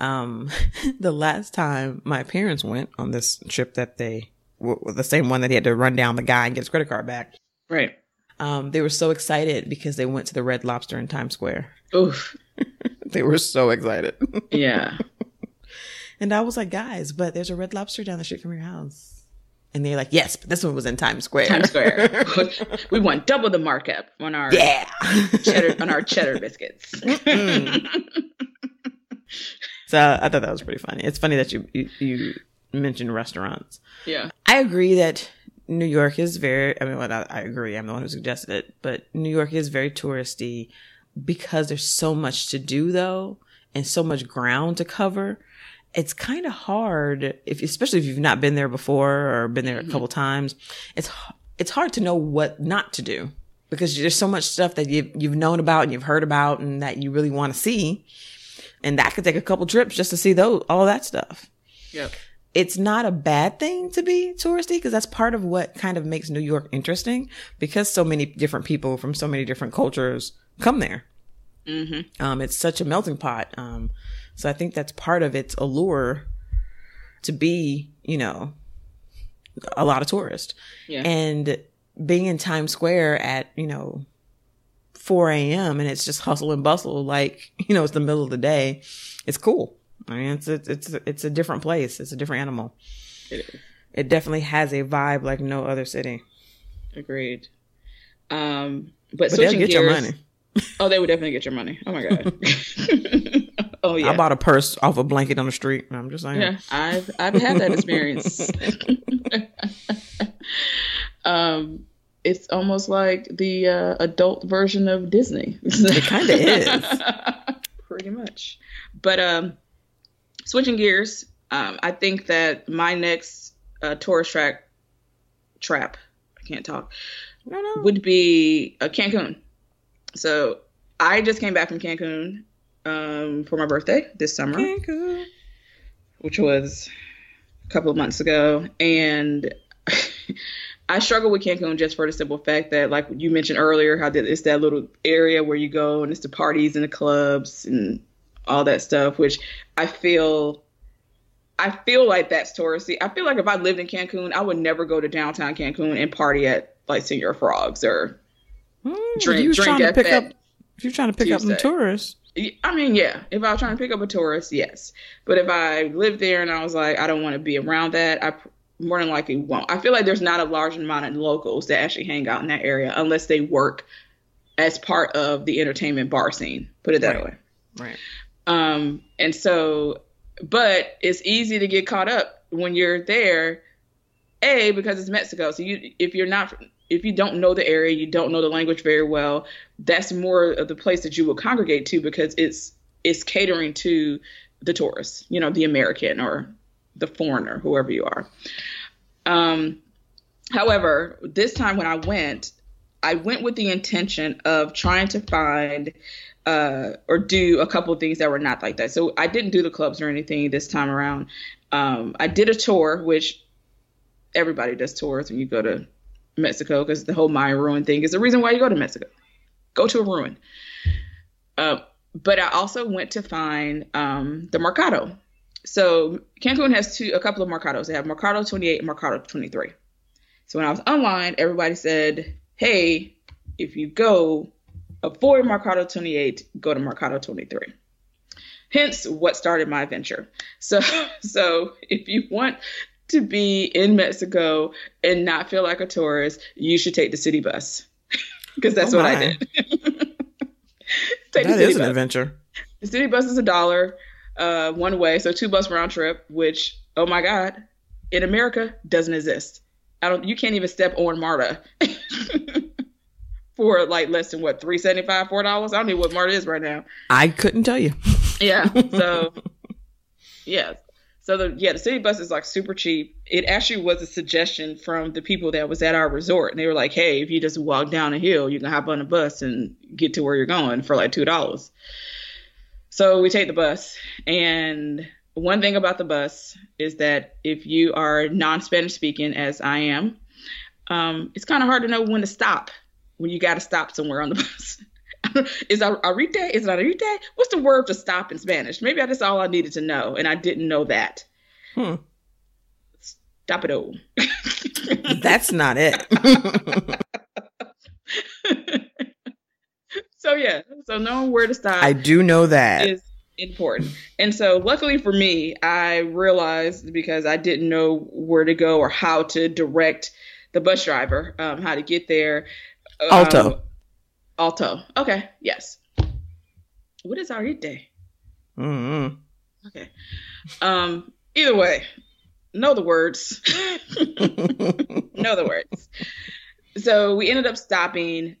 Um, the last time my parents went on this trip that they were the same one that he had to run down the guy and get his credit card back. Right. Um, they were so excited because they went to the Red Lobster in Times Square. Oof. they were so excited. Yeah. and I was like, guys, but there's a Red Lobster down the street from your house. And they're like, yes, but this one was in Times Square. Times Square. we want double the markup on our yeah cheddar on our cheddar biscuits. so I thought that was pretty funny. It's funny that you, you, you mentioned restaurants. Yeah, I agree that New York is very. I mean, well, I, I agree. I'm the one who suggested it, but New York is very touristy because there's so much to do though, and so much ground to cover it's kind of hard if especially if you've not been there before or been there a mm-hmm. couple times it's it's hard to know what not to do because there's so much stuff that you've, you've known about and you've heard about and that you really want to see and that could take a couple trips just to see those all that stuff yeah it's not a bad thing to be touristy because that's part of what kind of makes New York interesting because so many different people from so many different cultures come there. Mm-hmm. Um, it's such a melting pot. Um, so I think that's part of its allure to be, you know, a lot of tourists. Yeah. And being in Times Square at, you know, 4 a.m. and it's just hustle and bustle, like, you know, it's the middle of the day. It's cool. I mean, it's, it's, it's, it's a different place. It's a different animal. It is. It definitely has a vibe like no other city. Agreed. Um, but, but they'll get gears, your money. Oh, they would definitely get your money. Oh my god. Oh yeah. I bought a purse off a blanket on the street. I'm just saying. Yeah, I've I've had that experience. um, it's almost like the uh, adult version of Disney. it kind of is. Pretty much. But um, switching gears, um, I think that my next uh, tourist track trap, I can't talk, no, no. would be uh, Cancun. So I just came back from Cancun um, for my birthday this summer, Cancun. which was a couple of months ago, and I struggle with Cancun just for the simple fact that, like you mentioned earlier, how it's that little area where you go and it's the parties and the clubs and all that stuff, which I feel. I feel like that's touristy. I feel like if I lived in Cancun, I would never go to downtown Cancun and party at like Señor Frogs or mm, drink drink at pick up, If you're trying to pick Tuesday. up some tourists, I mean, yeah. If I was trying to pick up a tourist, yes. But if I lived there and I was like, I don't want to be around that, I more than likely won't. I feel like there's not a large amount of locals that actually hang out in that area unless they work as part of the entertainment bar scene. Put it that right. way. Right. Um, and so, but it's easy to get caught up when you're there. A because it's Mexico. So you, if you're not, if you don't know the area, you don't know the language very well. That's more of the place that you will congregate to because it's it's catering to the tourist, you know, the American or the foreigner, whoever you are. Um, however, this time when I went, I went with the intention of trying to find uh, or do a couple of things that were not like that. So I didn't do the clubs or anything this time around. Um, I did a tour, which everybody does tours when you go to Mexico because the whole Mayan ruin thing is the reason why you go to Mexico. Go to a ruin. Uh, but I also went to find um, the Mercado, so Cancun has two a couple of Mercados. They have Mercado 28 and Mercado 23. So when I was online, everybody said, "Hey, if you go avoid Mercado 28, go to Mercado 23." Hence, what started my adventure. So, so if you want to be in Mexico and not feel like a tourist, you should take the city bus because that's oh what I did. take that is an bus. adventure. The city bus is a dollar uh, one way, so two bus round trip, which oh my god, in America doesn't exist. I don't. You can't even step on MARTA for like less than what three seventy five, four dollars. I don't know what MARTA is right now. I couldn't tell you. yeah. So yeah. So the yeah the city bus is like super cheap. It actually was a suggestion from the people that was at our resort, and they were like, "Hey, if you just walk down a hill, you can hop on a bus and get to where you're going for like two dollars." So we take the bus, and one thing about the bus is that if you are non-Spanish speaking, as I am, um, it's kind of hard to know when to stop when you got to stop somewhere on the bus. is arite? Is it arite? What's the word to stop in Spanish? Maybe that's all I needed to know, and I didn't know that. Hmm. Stop it all. that's not it. so yeah, so knowing where to stop. I do know that is important. And so luckily for me, I realized because I didn't know where to go or how to direct the bus driver, um, how to get there. Um, Alto. Okay. Yes. What is Arite? Mm-hmm. Okay. Um. Either way, know the words. know the words. So we ended up stopping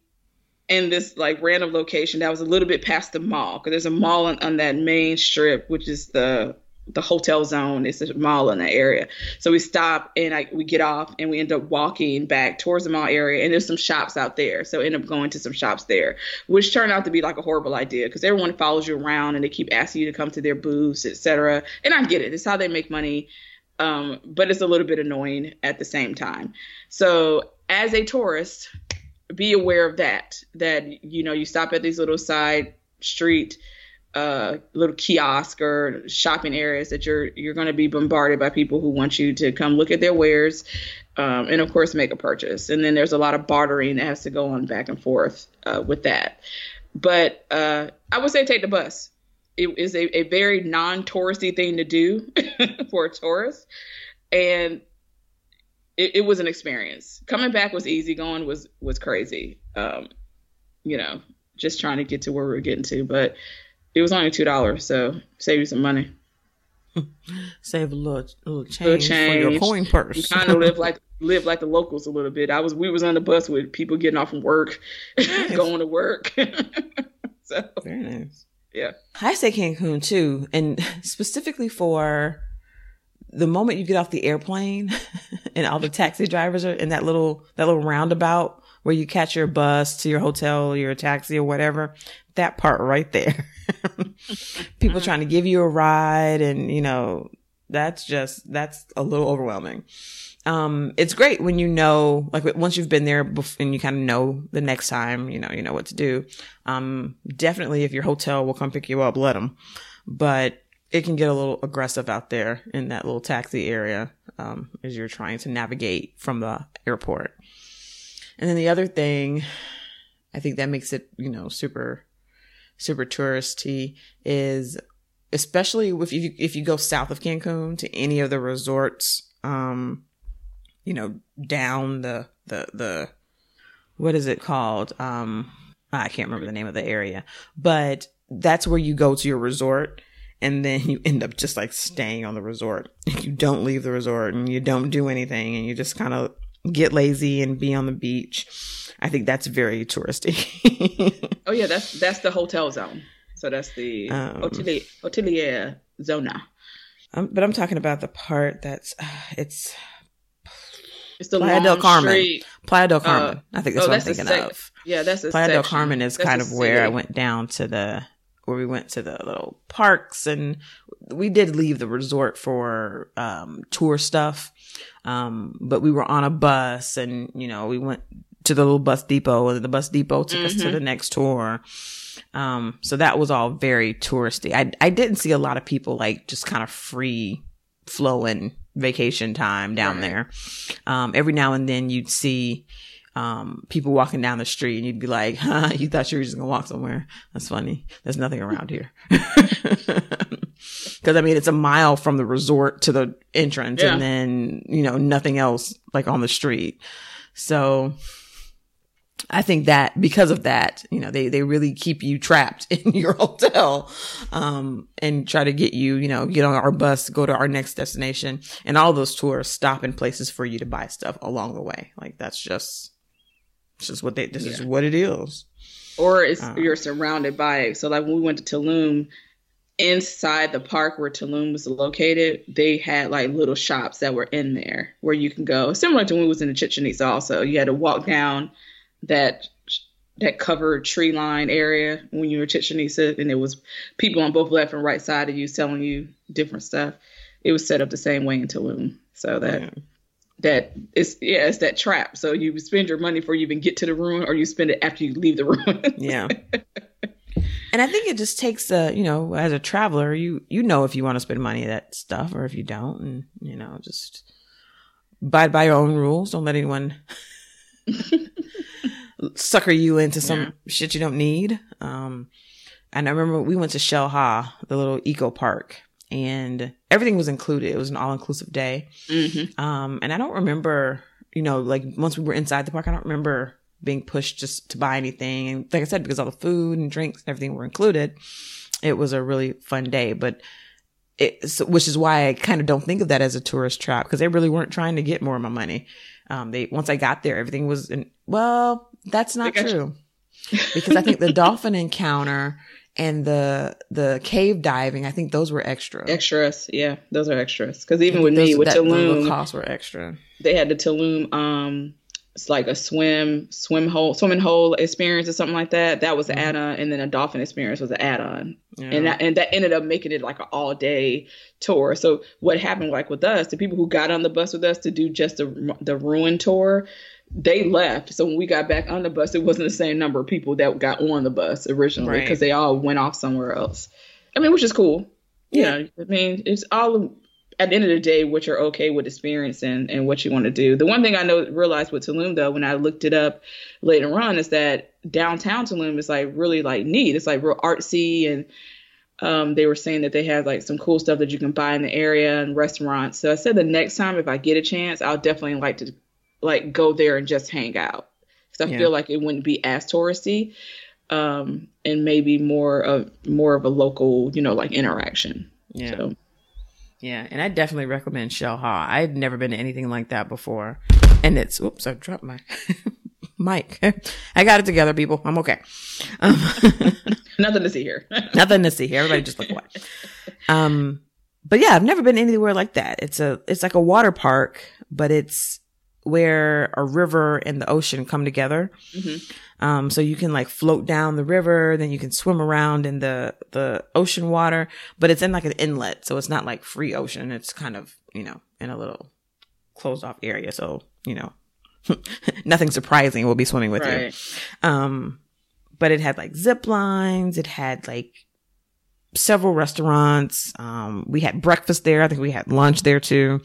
in this like random location that was a little bit past the mall because there's a mall on, on, that main strip which is the the hotel zone it's a mall in that area. So we stop and I, we get off and we end up walking back towards the mall area and there's some shops out there. So end up going to some shops there which turned out to be like a horrible idea because everyone follows you around and they keep asking you to come to their booths etc and i get it. It's how they make money um, but it's a little bit annoying at the same time. So as a tourist be aware of that. That you know, you stop at these little side street, uh, little kiosk or shopping areas that you're you're going to be bombarded by people who want you to come look at their wares, um, and of course make a purchase. And then there's a lot of bartering that has to go on back and forth uh, with that. But uh, I would say take the bus. It is a, a very non-touristy thing to do for a tourist, and it, it, was an experience. Coming back was easy. Going was was crazy. Um, you know, just trying to get to where we were getting to, but it was only two dollars, so save you some money. Save a little, little change, little change. for your coin purse. You kind of live like live like the locals a little bit. I was we was on the bus with people getting off from work, nice. going to work. so very nice. Yeah, I say Cancun too, and specifically for the moment you get off the airplane and all the taxi drivers are in that little that little roundabout where you catch your bus to your hotel, your taxi or whatever, that part right there. People trying to give you a ride and you know, that's just that's a little overwhelming. um, it's great when you know, like once you've been there bef- and you kind of know the next time, you know, you know what to do. Um, definitely if your hotel will come pick you up, let them. But it can get a little aggressive out there in that little taxi area, um, as you're trying to navigate from the airport. And then the other thing, I think that makes it, you know, super, super touristy is especially if you, if you go south of Cancun to any of the resorts, um, you know, down the, the, the, what is it called? Um, I can't remember the name of the area, but that's where you go to your resort and then you end up just like staying on the resort. You don't leave the resort and you don't do anything and you just kind of get lazy and be on the beach. I think that's very touristy. oh yeah, that's that's the hotel zone. So that's the um, hotelier, hotelier zona. Um, but I'm talking about the part that's uh, it's it's the Playa del Carmen. Street. Playa del Carmen. Uh, I think that's oh, what that's I'm thinking sec- of. Yeah, that's Playa section. del Carmen is that's kind of where I went down to the where we went to the little parks and we did leave the resort for um, tour stuff. Um, but we were on a bus and you know we went to the little bus depot and the bus depot took mm-hmm. us to mm-hmm. the next tour. Um, so that was all very touristy. I I didn't see a lot of people like just kind of free flowing vacation time down right. there. Um, every now and then you'd see, um, people walking down the street and you'd be like, huh, you thought you were just gonna walk somewhere. That's funny. There's nothing around here. Cause I mean, it's a mile from the resort to the entrance yeah. and then, you know, nothing else like on the street. So I think that because of that, you know, they, they really keep you trapped in your hotel, um, and try to get you, you know, get on our bus, go to our next destination. And all those tours stop in places for you to buy stuff along the way. Like that's just, it's just what they, this yeah. is what it is. Or it's, um, you're surrounded by it. So like when we went to Tulum, inside the park where Tulum was located, they had like little shops that were in there where you can go. Similar to when we was in the Chichen Itza also. You had to walk down that that covered tree line area when you were Chichen Itza, and it was people on both left and right side of you telling you different stuff. It was set up the same way in Tulum, so that yeah. that it's yeah, it's that trap. So you spend your money before you even get to the ruin, or you spend it after you leave the ruin. yeah. And I think it just takes a, you know, as a traveler, you you know if you want to spend money that stuff or if you don't, and you know, just abide by your own rules. Don't let anyone sucker you into some yeah. shit you don't need. Um, and I remember we went to Xel-Há, the little eco park, and everything was included. It was an all inclusive day. Mm-hmm. Um, and I don't remember, you know, like once we were inside the park, I don't remember being pushed just to buy anything. And like I said, because all the food and drinks and everything were included, it was a really fun day. But it, which is why I kind of don't think of that as a tourist trap because they really weren't trying to get more of my money. Um, they once I got there, everything was in, well, that's not true. because I think the dolphin encounter and the the cave diving, I think those were extra. Extras, yeah, those are extras. Because even with those, me with that, Tulum, the costs were extra. They had the Tulum, um, it's like a swim swim hole swimming hole experience or something like that. That was an mm-hmm. add-on, and then a dolphin experience was an add-on, yeah. and that, and that ended up making it like an all-day tour. So what happened, like with us, the people who got on the bus with us to do just the the ruin tour, they left. So when we got back on the bus, it wasn't the same number of people that got on the bus originally because right. they all went off somewhere else. I mean, which is cool. Yeah. I mean, it's all at the end of the day what you're okay with experiencing and what you want to do. The one thing I know realized with Tulum though, when I looked it up later on, is that downtown Tulum is like really like neat. It's like real artsy and um, they were saying that they had like some cool stuff that you can buy in the area and restaurants. So I said the next time if I get a chance, I'll definitely like to like go there and just hang out because I yeah. feel like it wouldn't be as touristy, um, and maybe more of more of a local, you know, like interaction. Yeah. So. Yeah, and I definitely recommend Xel-Há. I'd never been to anything like that before, and it's oops, I dropped my mic. I got it together, people. I'm okay. Um, nothing to see here. nothing to see here. Everybody just look away. Um, but yeah, I've never been anywhere like that. It's a it's like a water park, but it's where a river and the ocean come together. Mm-hmm. Um, so you can like float down the river, then you can swim around in the, the ocean water, but it's in like an inlet. So it's not like free ocean. It's kind of, you know, in a little closed off area. So, you know, nothing surprising. We'll be swimming with Right. you. Um, but it had like zip lines. It had like several restaurants. Um, we had breakfast there. I think we had lunch there too.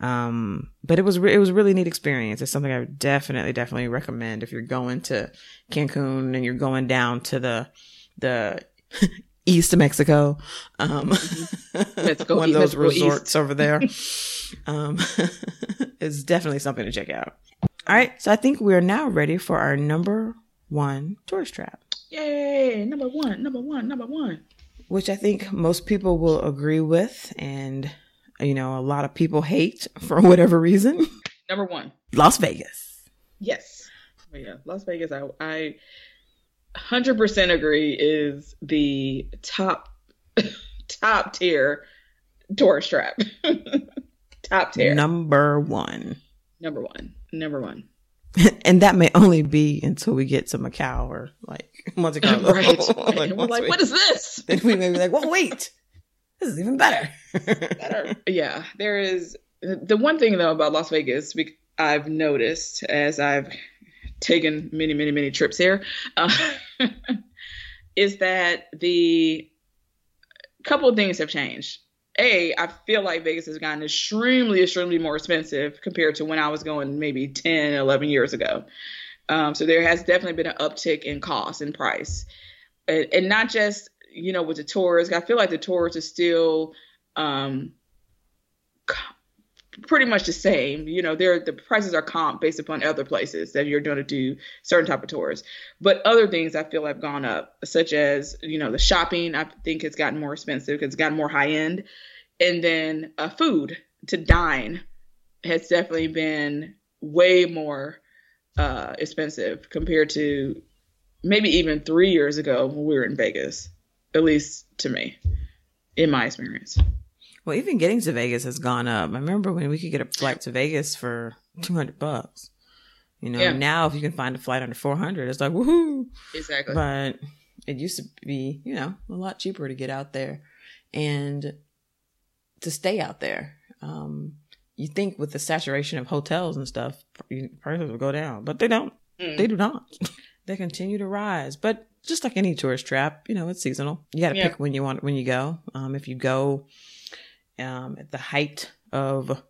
Um, but it was, re- it was a really neat experience. It's something I would definitely, definitely recommend if you're going to Cancun and you're going down to the, the east of Mexico. Um, Mexico one of those East. resorts over there. um, it's definitely something to check out. All right. So I think we are now ready for our number one tourist trap. Yay! Number one, number one, number one. Which I think most people will agree with, and you know, a lot of people hate for whatever reason. Number one. Las Vegas. Yes. But yeah, Las Vegas. I I hundred percent agree is the top top tier tourist trap. top tier. Number one. Number one. Number one. and that may only be until we get to Macau or like Monte Carlo. right. Like, and we're like, we- what is this? Then we may be like, well, wait, this is even better. better. yeah, there is the one thing though about Las Vegas we, I've noticed as I've taken many, many, many trips here uh, is that the couple of things have changed. A, I feel like Vegas has gotten extremely, extremely more expensive compared to when I was going maybe 10, 11 years ago. Um, so there has definitely been an uptick in cost and price. And, and not just, you know, with the tourists. I feel like the tourists are still um, pretty much the same. You know, they're, the prices are comp based upon other places that you're going to do certain type of tours. But other things I feel have gone up, such as, you know, the shopping, I think it's gotten more expensive it's gotten more high end. And then uh, food to dine has definitely been way more uh, expensive compared to maybe even three years ago when we were in Vegas, at least to me, in my experience. Well, even getting to Vegas has gone up. I remember when we could get a flight to Vegas for two hundred bucks. You know, Yeah. now if you can find a flight under four hundred, it's like woohoo. Exactly. but it used to be you know a lot cheaper to get out there and to stay out there um you think with the saturation of hotels and stuff prices will go down but they don't Mm. they do not they continue to rise but just like any tourist trap you know it's seasonal you got to Yeah. pick when you want when you go um if you go um at the height of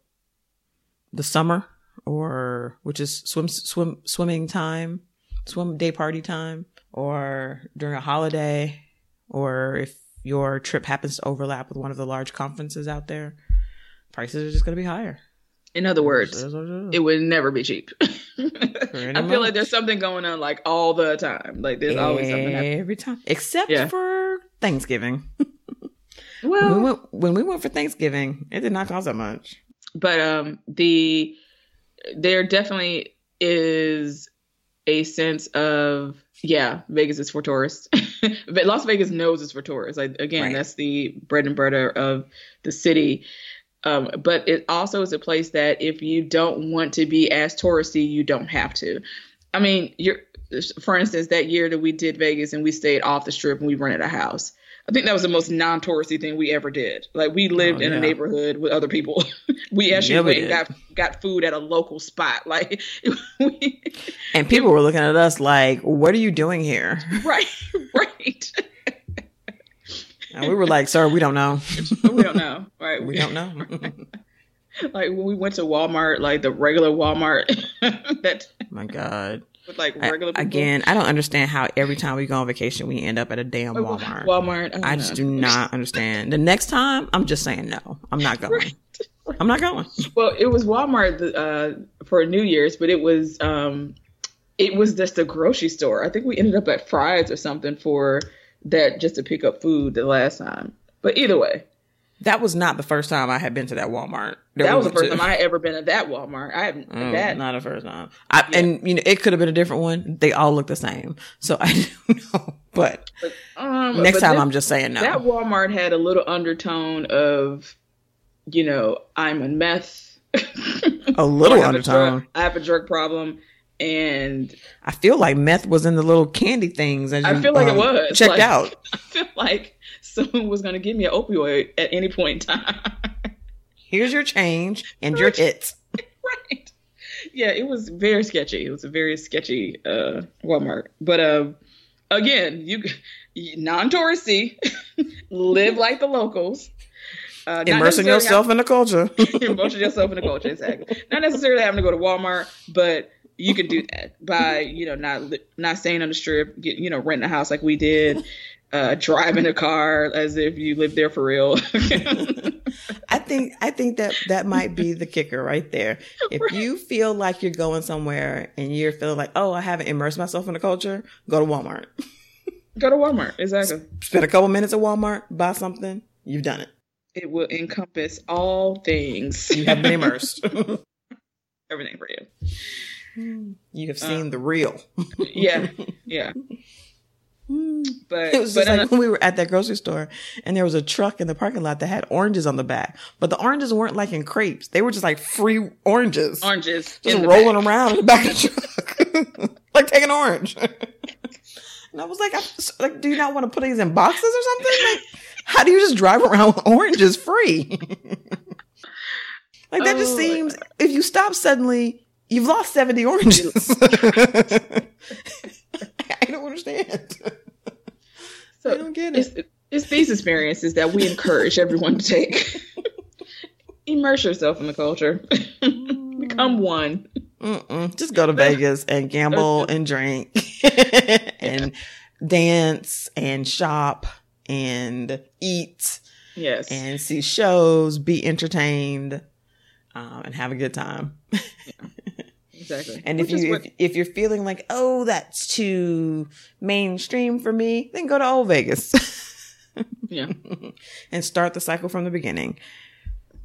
the summer or which is swim swim swimming time swim day party time or during a holiday or if your trip happens to overlap with one of the large conferences out there prices are just going to be higher In other words, it would never be cheap. I feel much. like there's something going on like all the time. Like there's always something happening. every time except Yeah. for thanksgiving when, Well, we went, when we went for thanksgiving it did not cost that much. but um the there definitely is a sense of yeah vegas is for tourists. But las vegas knows it's for tourists. Like again Right. that's the bread and butter of the city. Um, but it also is a place that if you don't want to be as touristy you don't have to. I mean you're for instance that year that we did vegas and we stayed off the strip and we rented a house I think that was the most non-touristy thing we ever did. Like we lived Oh, in a neighborhood with other people. we actually went and got got food at a local spot. Like we, and people were looking at us like what are you doing here right, right. and we were like sir we don't know we don't know. Right. we don't know like when we went to Walmart, like the regular Walmart that my god with like regular again i don't understand how every time we go on vacation we end up at a damn walmart Walmart. don't I just do not understand. The next time, I'm just saying no. I'm not going. Right. I'm not going. Well, it was Walmart uh, for New Year's, but it was um, it was just a grocery store. I think we ended up at Fry's or something for that just to pick up food the last time. But either way, That was not the first time I had been to that Walmart. that was the first to. time I had ever been at that Walmart. I haven't Mm, that. not the first time. I, Yeah. And you know, it could have been a different one. They all look the same, so I don't know. But um, next but time, this- I'm just saying no. That Walmart had a little undertone of, you know, I'm a meth. a little I undertone. drug- I have a drug problem, and I feel like meth was in the little candy things. As I you, feel like it um, was, checked like- out. I feel like someone was going to give me an opioid at any point in time. Here's your change and your hits. Right. Yeah, it was very sketchy. It was a very sketchy uh, Walmart. But uh, again, you non-touristy, live like the locals. Uh, Immersing yourself in the culture. immersing yourself in the culture, exactly. Not necessarily having to go to Walmart, but you can do that by you know not not staying on the strip, get you know renting a house like we did, uh, driving a car as if you lived there for real. I think I think that that might be the kicker right there. If right. you feel like you're going somewhere and you're feeling like, oh, I haven't immersed myself in the culture, go to Walmart. Go to Walmart. Exactly. Spend a couple minutes at Walmart, buy something. You've done it. It will encompass all things. You have been immersed. Everything for you. You have seen um, the real. yeah. Yeah. Mm. But it was just like uh, when we were at that grocery store and there was a truck in the parking lot that had oranges on the back, but the oranges weren't like in crepes; they were just like free oranges. Oranges just rolling back. around in the back of the truck, like take an orange. and I was like, I, "Like, do you not want to put these in boxes or something? Like, how do you just drive around with oranges free? like that oh, just seems. If you stop suddenly, you've lost seventy oranges." I don't understand. So I don't get it. It's, it's these experiences that we encourage everyone to take. Immerse yourself in the culture. Become one. Mm-mm. Just go to Vegas and gamble and drink and dance and shop and eat. Yes. And see shows, be entertained, um, and have a good time. Yeah. Exactly. And Which if you what... if, if you're feeling like, oh, that's too mainstream for me, then go to old Vegas. yeah. and start the cycle from the beginning.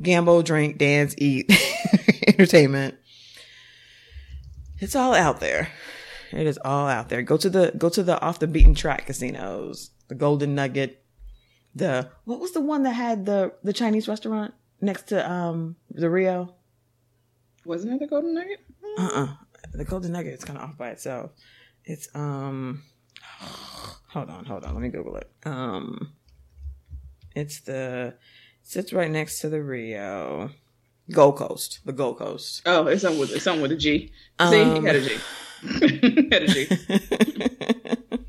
Gamble, drink, dance, eat, entertainment. It's all out there. It is all out there. Go to the go to the off the beaten track casinos. The Golden Nugget. The what was the one that had the the Chinese restaurant next to um the Rio? Wasn't it the Golden Nugget? Uh uh-uh. uh The golden nugget is kind of off by itself. It's um. Hold on, hold on. Let me Google it. Um. It's the it sits right next to the Rio. Gold Coast, the Gold Coast. Oh, it's something with it's something with a G. See, um, had a G. had a G.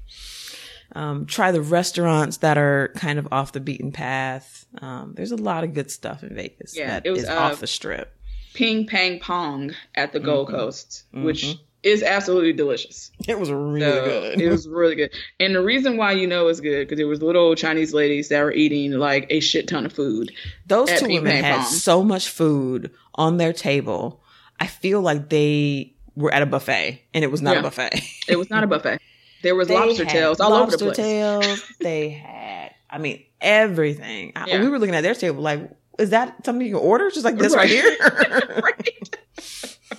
um, try the restaurants that are kind of off the beaten path. Um, there's a lot of good stuff in Vegas yeah, that it was, is uh, off the strip. Ping Pang Pong at the mm-hmm. Gold Coast, mm-hmm. which is absolutely delicious. It was really so good. it was really good. And the reason why you know it's good because it was little Chinese ladies that were eating like a shit ton of food. Those two Ping women had Pong. so much food on their table. I feel like they were at a buffet, and it was not yeah. a buffet. it was not a buffet. There was they lobster tails all over the place. Lobster tails. they had, I mean, everything. Yeah. we were looking at their table like, is that something you can order? Just like this right, right here? right.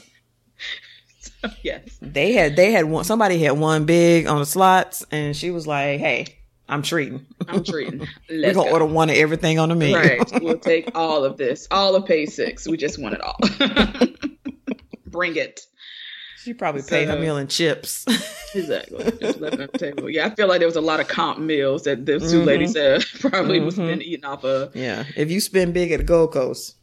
so, yes. They had they had one somebody had one big on the slots and she was like, Hey, I'm treating. I'm treating. We're gonna go. order one of everything on the menu. Right. We'll take all of this. All of pay six. We just want it all. Bring it. She probably so, paid her meal in chips. exactly. Just left on the table. Yeah, I feel like there was a lot of comp meals that the 2 mm-hmm. ladies had probably mm-hmm. was been eating off of. Yeah. If you spend big at the Gold Coast,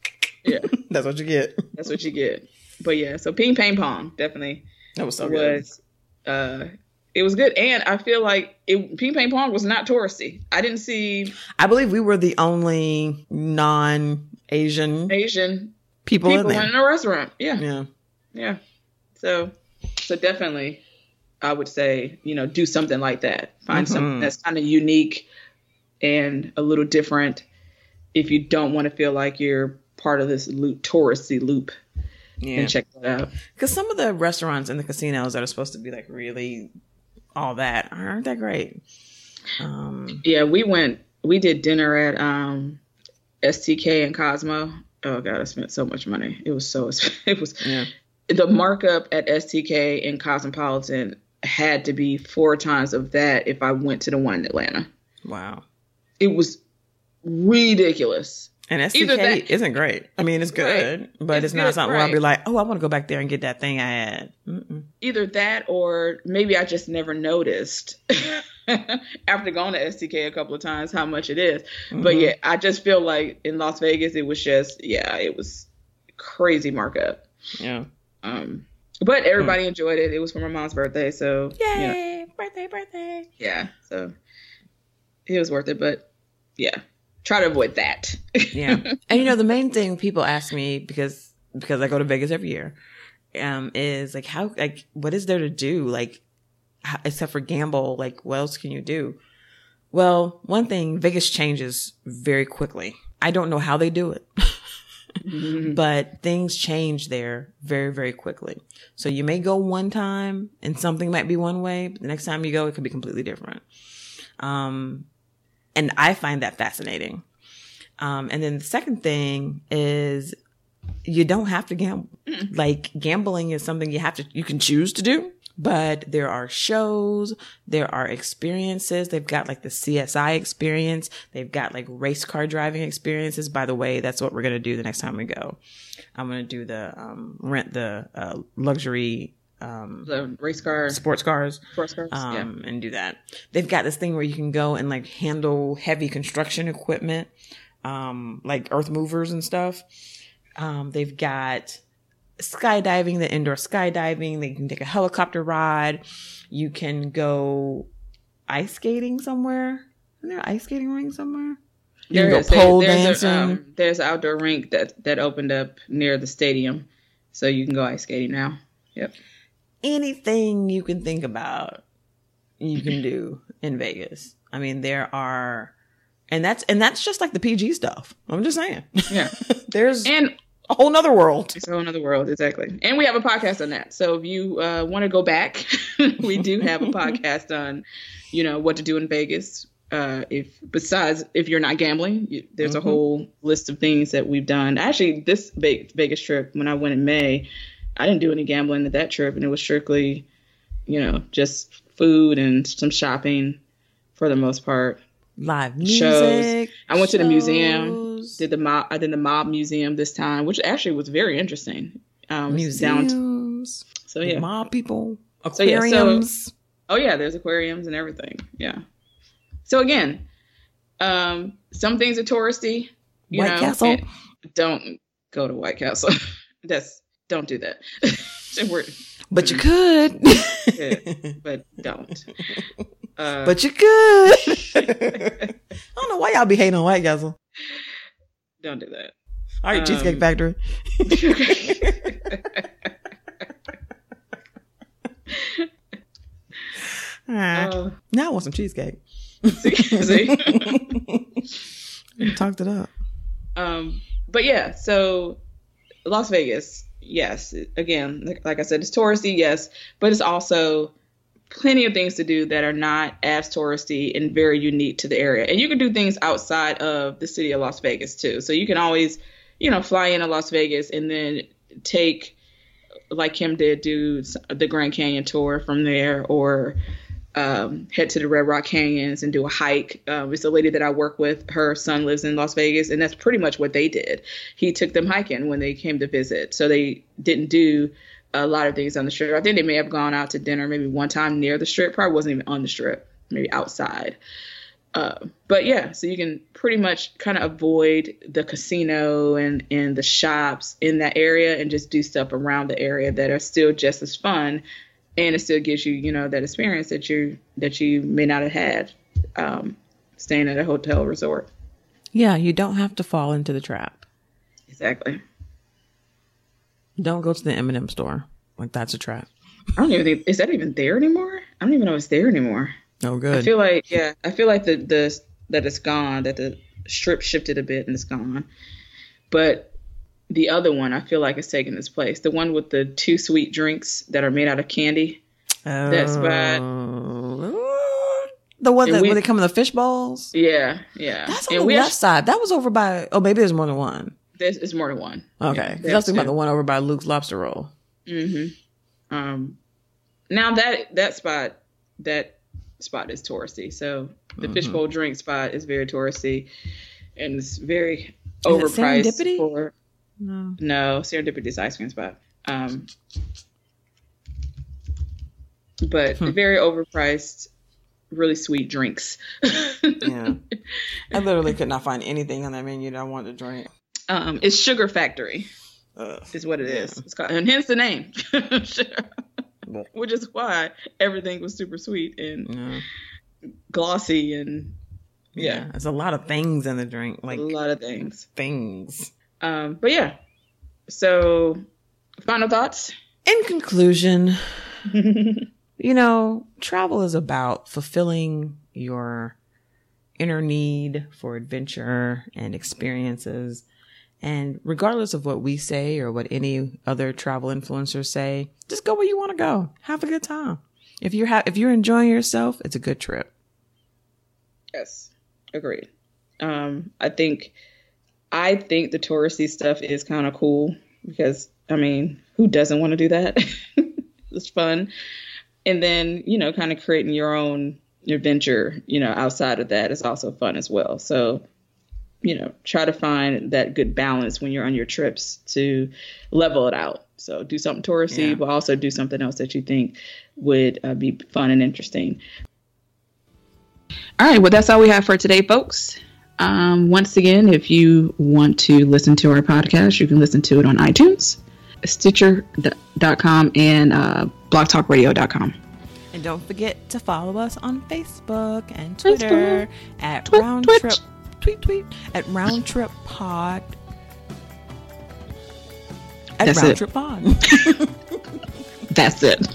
yeah, that's what you get. That's what you get. But yeah, so Ping Pang Pong definitely that was so was, good. Uh, it was good, and I feel like it, Ping Pang Pong was not touristy. I didn't see. I believe we were the only non-Asian Asian people, people in, in a restaurant. Yeah, yeah, yeah. So, so definitely, I would say, you know, do something like that. Find mm-hmm. something that's kind of unique and a little different. If you don't want to feel like you're part of this loop, touristy loop, yeah. and check that out. Because some of the restaurants and the casinos that are supposed to be like really all that aren't that great. Um, yeah, we went. We did dinner at um, STK and Cosmo. Oh god, I spent so much money. It was so. It was. Yeah the markup at STK and Cosmopolitan had to be four times of that if I went to the one in Atlanta. Wow. It was ridiculous. And STK that, isn't great. I mean, it's good, right. but it's, it's not something right. where I'll be like, oh, I want to go back there and get that thing I had. Mm-mm. Either that or maybe I just never noticed after going to STK a couple of times how much it is. Mm-hmm. But yeah, I just feel like in Las Vegas, it was just, yeah, it was crazy markup. Yeah. Um, But everybody enjoyed it. It was for my mom's birthday, so you know, Yay! Birthday, birthday. yeah, so it was worth it. But yeah, try to avoid that. Yeah. and you know, the main thing people ask me because because I go to Vegas every year, um, is like how like what is there to do like how, except for gamble? Like what else can you do? Well, one thing Vegas changes very quickly. I don't know how they do it. but things change there very very quickly. So you may go one time and something might be one way but the next time you go it could be completely different. Um and i find that fascinating. Um and then the second thing is you don't have to gamble like gambling is something you have to you can choose to do but there are shows, there are experiences. They've got like the CSI experience. They've got like race car driving experiences. By the way, that's what we're going to do the next time we go. I'm going to do the, um, rent the, uh, luxury, um, the race car, sports cars, sports cars, yeah. um, and do that. They've got this thing where you can go and like handle heavy construction equipment, um, like earth movers and stuff. Um, they've got skydiving, the indoor skydiving. They can take a helicopter ride. You can go ice skating somewhere. Isn't there an ice skating ring somewhere? You There can is. go There- pole there's dancing. A, um, there's an outdoor rink that that opened up near the stadium, so you can go ice skating now. Yep. anything you can think about you can do in Vegas. I mean, there are and that's and that's just like the PG stuff. I'm just saying. Yeah. There's And a whole nother world. it's a whole other world, exactly. And we have a podcast on that. So if you uh, want to go back, we do have a podcast on, you know, what to do in Vegas. Uh, if besides if you're not gambling, you, there's a Mhm. whole list of things that we've done. Actually, this Ve- Vegas trip when I went in May, I didn't do any gambling at that trip, and it was strictly, you know, just food and some shopping for the most part. Live Shows. I went to the museum, shows, Did the mob? I did the mob museum this time, which actually was very interesting. Um, down- museums. so yeah. Mob people. So, yeah, so- Aquariums. Oh yeah, there's aquariums and everything. Yeah. So again, um, some things are touristy. You White know, Castle. Don't go to White Castle. That's don't do that. We're- but you could. could. but don't. Uh, but you could. I don't know why y'all be hating on White Castle. Don't do that. All right, Cheesecake Um, Factory. Ah, Uh, now I want some cheesecake. see, see? Talked it up. Um, but yeah, so Las Vegas, yes. Again, like, like I said, it's touristy, yes, but it's also plenty of things to do that are not as touristy and very unique to the area. And you can do things outside of the city of Las Vegas too. So you can always, you know, fly into Las Vegas and then take, like Kim did, do the Grand Canyon tour from there or um, head to the Red Rock Canyons and do a hike. Um, it's a lady that I work with. Her son lives in Las Vegas, and that's pretty much what they did. He took them hiking when they came to visit, so they didn't do a lot of things on the strip. I think they may have gone out to dinner maybe one time near the strip. Probably wasn't even on the strip, maybe outside. Uh, but yeah, so you can pretty much kind of avoid the casino and, and the shops in that area and just do stuff around the area that are still just as fun and it still gives you, you know, that experience that you that you may not have had um, staying at a hotel resort. Yeah, you don't have to fall into the trap. Exactly. Don't go to the M&M store. Like that's a trap. I don't even think is that even there anymore. I don't even know it's there anymore. Oh, good. I feel like yeah, I feel like the the that it's gone, that the strip shifted a bit and it's gone. But the other one, I feel like it's taking its place. The one with the two sweet drinks that are made out of candy. That's bad. Oh. The one that we- where they come in the fish balls. Yeah, yeah. That's on and the left side. That was over by. Oh, maybe there's more than one. There's, it's more than one. Okay, Yeah, I was thinking about two. the one over by Luke's Lobster Roll. Mm-hmm. Um, now that that spot, that spot is touristy. So the Mhm. fishbowl drink spot is very touristy, and it's very it overpriced Serendipity? for No. no serendipity is ice cream spot. Um, but Hmm. very overpriced, really sweet drinks. Yeah. I literally could not find anything on that menu that I wanted to drink. Um, it's Sugar Factory. Ugh. Is what it yeah. is. It's called, and hence the name. Which is why everything was super sweet and yeah. glossy and yeah. yeah. There's a lot of things in the drink. Like a lot of things. Things. Um, but yeah. So final thoughts? In conclusion, you know, travel is about fulfilling your inner need for adventure and experiences. And regardless of what we say or what any other travel influencers say, just go where you want to go. Have a good time. If you're ha- if you're enjoying yourself, it's a good trip. Yes, agreed. Um, I think I think the touristy stuff is kind of cool because I mean, who doesn't want to do that? it's fun. And then, you know, kind of creating your own adventure, you know, outside of that is also fun as well. So, you know, try to find that good balance when you're on your trips to level it out. So do something touristy, yeah. but also do something else that you think would uh, be fun and interesting. All right, well, that's all we have for today, folks. Um, once again, if you want to listen to our podcast, you can listen to it on iTunes, Stitcher.com, and uh, blogtalkradio.com. And don't forget to follow us on Facebook and Twitter Facebook. at Twit, Round Twitch. Trip tweet tweet at Round Trip Pod. At That's Round it. Trip Pod. That's it.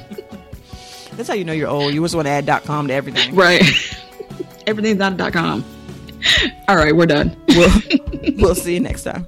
That's how you know you're old. You just want to add .com to everything. Right. Everything's on .com. All right, we're done. We'll, we'll see you next time.